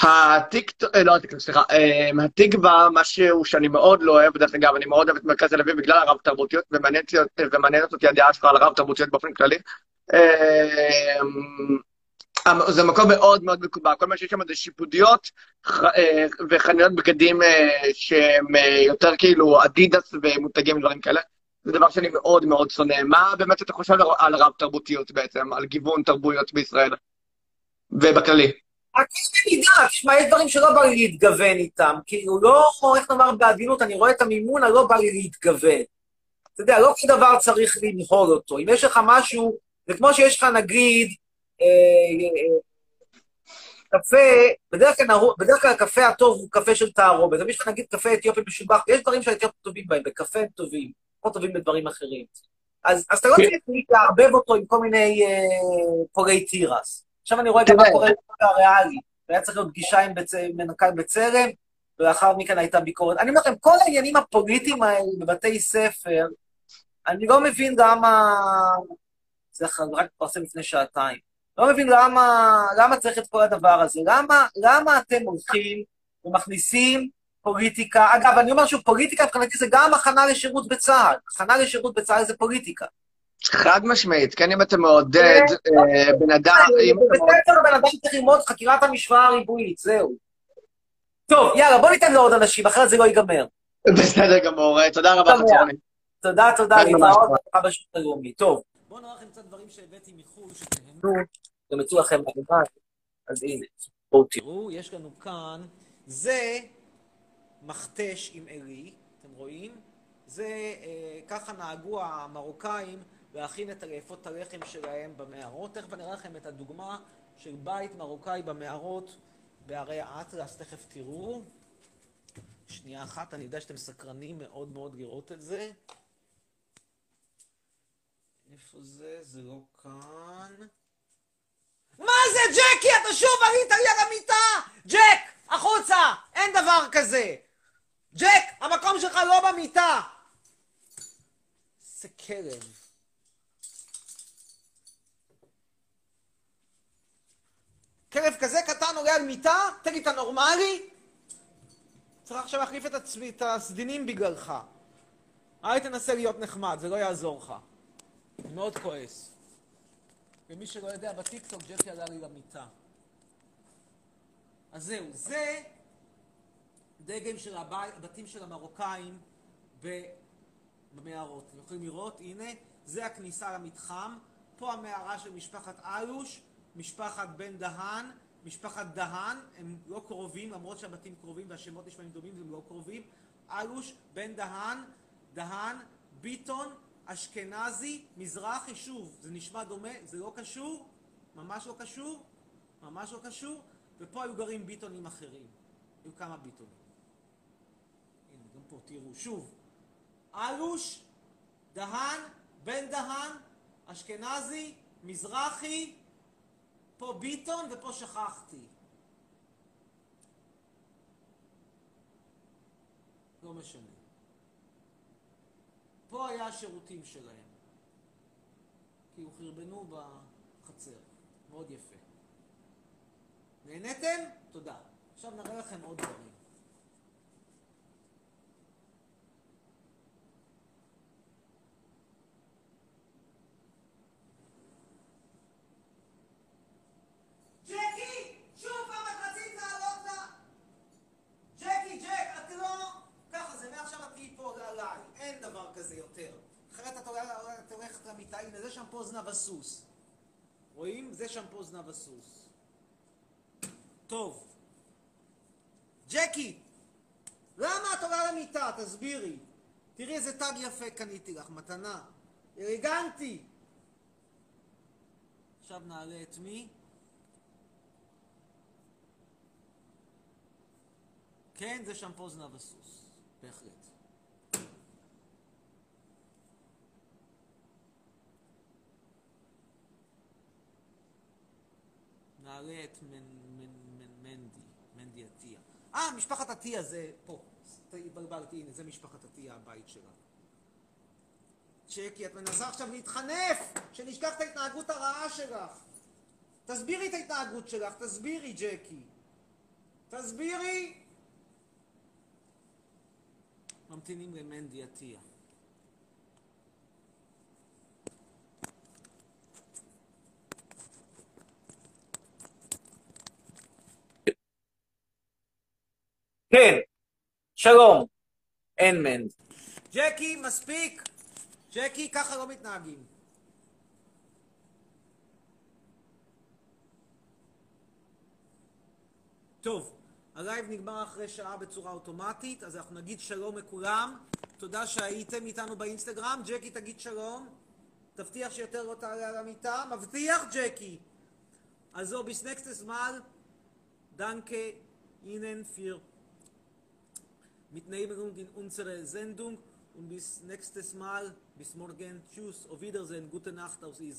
[SPEAKER 8] הטיקטוק, אה, לא הטיקטוק, סליחה, אה, התקווה, משהו שאני מאוד לא אוהב, דרך אגב, אני מאוד אוהב את מרכז תל אביב בגלל הרב תרבותיות, ומעניינת אותי- ומעניינת אותי הדעה שלך על הרב תרבותיות באופן כללי. זה מקום מאוד מאוד מקובע, כל מה שיש שם זה שיפודיות אה, וחנויות בגדים אה, שהם אה, יותר כאילו אדידס ומותגים ודברים כאלה. זה דבר שאני מאוד מאוד שונא. מה באמת אתה חושב על הרב תרבותיות בעצם, על גיוון תרבויות בישראל ובכללי?
[SPEAKER 9] הכל במידה, תשמע, יש דברים שלא בא לי להתגוון איתם. כאילו, לא, איך נאמר בעדינות, אני רואה את המימון הלא בא לי להתגוון. אתה יודע, לא כל דבר צריך למהול אותו. אם יש לך משהו, זה כמו שיש לך, נגיד, קפה, בדרך כלל, בדרך כלל הקפה הטוב הוא קפה של תערובת. אבל יש לך נגיד קפה אתיופי משובח, יש דברים שהאתיופים טובים בהם, בקפה הם טובים, לא טובים בדברים אחרים. אז, אז אתה לא
[SPEAKER 8] כן.
[SPEAKER 9] צריך לערבב אותו עם כל מיני אה, פורי תירס. עכשיו אני רואה גם מה. קורה הריאלית. והיה צריך להיות פגישה עם בצ... מנכ"ל בצלם, ולאחר מכן הייתה ביקורת. אני אומר לכם, כל העניינים הפוליטיים האלה בבתי ספר, אני לא מבין למה... זה רק התפרסם לפני שעתיים. לא מבין למה, למה צריך את כל הדבר הזה. למה, למה אתם הולכים ומכניסים פוליטיקה? אגב, אני אומר שוב, פוליטיקה מבחינתי זה גם הכנה לשירות בצה"ל. הכנה לשירות בצה"ל זה פוליטיקה.
[SPEAKER 8] חד משמעית, כן, אם אתה מעודד אה, בן אדם.
[SPEAKER 9] בספר בן אדם צריך ללמוד חקירת המשוואה הריבועית, זהו. טוב, יאללה, בוא ניתן לעוד אנשים, אחרת זה לא ייגמר.
[SPEAKER 8] בסדר גמור, אה, תודה רבה
[SPEAKER 9] תודה.
[SPEAKER 8] חציוני.
[SPEAKER 9] תודה, תודה. להתראות לך בשירות הלאומי. טוב,
[SPEAKER 1] בואו נראה לכם קצת דברים שהבאתי מחו"ל, שתהנו.
[SPEAKER 9] גם יצאו לכם מהגבעת, אז הנה, בואו. תראו,
[SPEAKER 1] יש לנו כאן, זה מכתש עם עלי, אתם רואים? זה, אה, ככה נהגו המרוקאים להכין את לאפות הלחם שלהם במערות. תכף אני אראה לכם את הדוגמה של בית מרוקאי במערות בערי האטלס, תכף תראו. שנייה אחת, אני יודע שאתם סקרנים מאוד מאוד לראות את זה. איפה זה? זה לא כאן. ג'קי? אתה שוב עלית לי על המיטה! ג'ק, החוצה! אין דבר כזה! ג'ק, המקום שלך לא במיטה! איזה כלב. כלב כזה קטן עולה על מיטה? תגיד, אתה נורמלי? צריך עכשיו להחליף את, הצבי, את הסדינים בגללך. אל תנסה להיות נחמד, זה לא יעזור לך. מאוד כועס. ומי שלא יודע, בטיקטוק ג'קי עלה לי למיטה. אז זהו, זה דגם של הבתים של המרוקאים במערות. אתם יכולים לראות, הנה, זה הכניסה למתחם. פה המערה של משפחת אלוש, משפחת בן דהן, משפחת דהן, הם לא קרובים, למרות שהבתים קרובים והשמות נשמעים דומים, הם לא קרובים. אלוש, בן דהן, דהן, ביטון, אשכנזי, מזרחי, שוב, זה נשמע דומה, זה לא קשור, ממש לא קשור, ממש לא קשור, ופה היו גרים ביטונים אחרים. היו כמה ביטונים. הנה, גם פה, תראו, שוב, אלוש, דהן, בן דהן, אשכנזי, מזרחי, פה ביטון ופה שכחתי. לא משנה. פה היה השירותים שלהם. כאילו חרבנו בחצר. מאוד יפה. נהניתם? תודה. עכשיו נראה לכם עוד דברים. ג'קי! שוב פעם את רצית לעלות לה? ג'קי, ג'ק, את לא... ככה זה, מעכשיו את תהיי פה עליי. אין דבר כזה יותר. אחרת את עולה- את הנה, זה שמפו זנב הסוס. רואים? זה שמפו זנב הסוס. טוב. ג'קי, למה את עולה למיטה? תסבירי. תראי איזה תג יפה קניתי לך, מתנה. אלגנטי. עכשיו נעלה את מי? כן, זה שמפו זנב הסוס. בהחלט. נעלה את מנ, מנ, מנ, מנדי, מנדי עטיה. אה, משפחת עטיה זה פה. התבלבלתי, הנה, זה משפחת עטיה, הבית שלה. צ'קי, את מנסה עכשיו להתחנף, שנשכח את ההתנהגות הרעה שלך. תסבירי את ההתנהגות שלך, תסבירי, ג'קי. תסבירי. ממתינים למנדי עטיה.
[SPEAKER 9] כן, שלום, אין מנד.
[SPEAKER 1] ג'קי, מספיק. ג'קי, ככה לא מתנהגים. טוב, הלייב נגמר אחרי שעה בצורה אוטומטית, אז אנחנו נגיד שלום לכולם. תודה שהייתם איתנו באינסטגרם. ג'קי, תגיד שלום. תבטיח שיותר לא תעלה על המיטה. מבטיח, ג'קי. Also, bis nächstes Mal. Danke Ihnen für Mitnehmung in unsere Sendung und bis nächstes Mal. Bis morgen. Tschüss. Auf Wiedersehen. Gute Nacht aus Israel.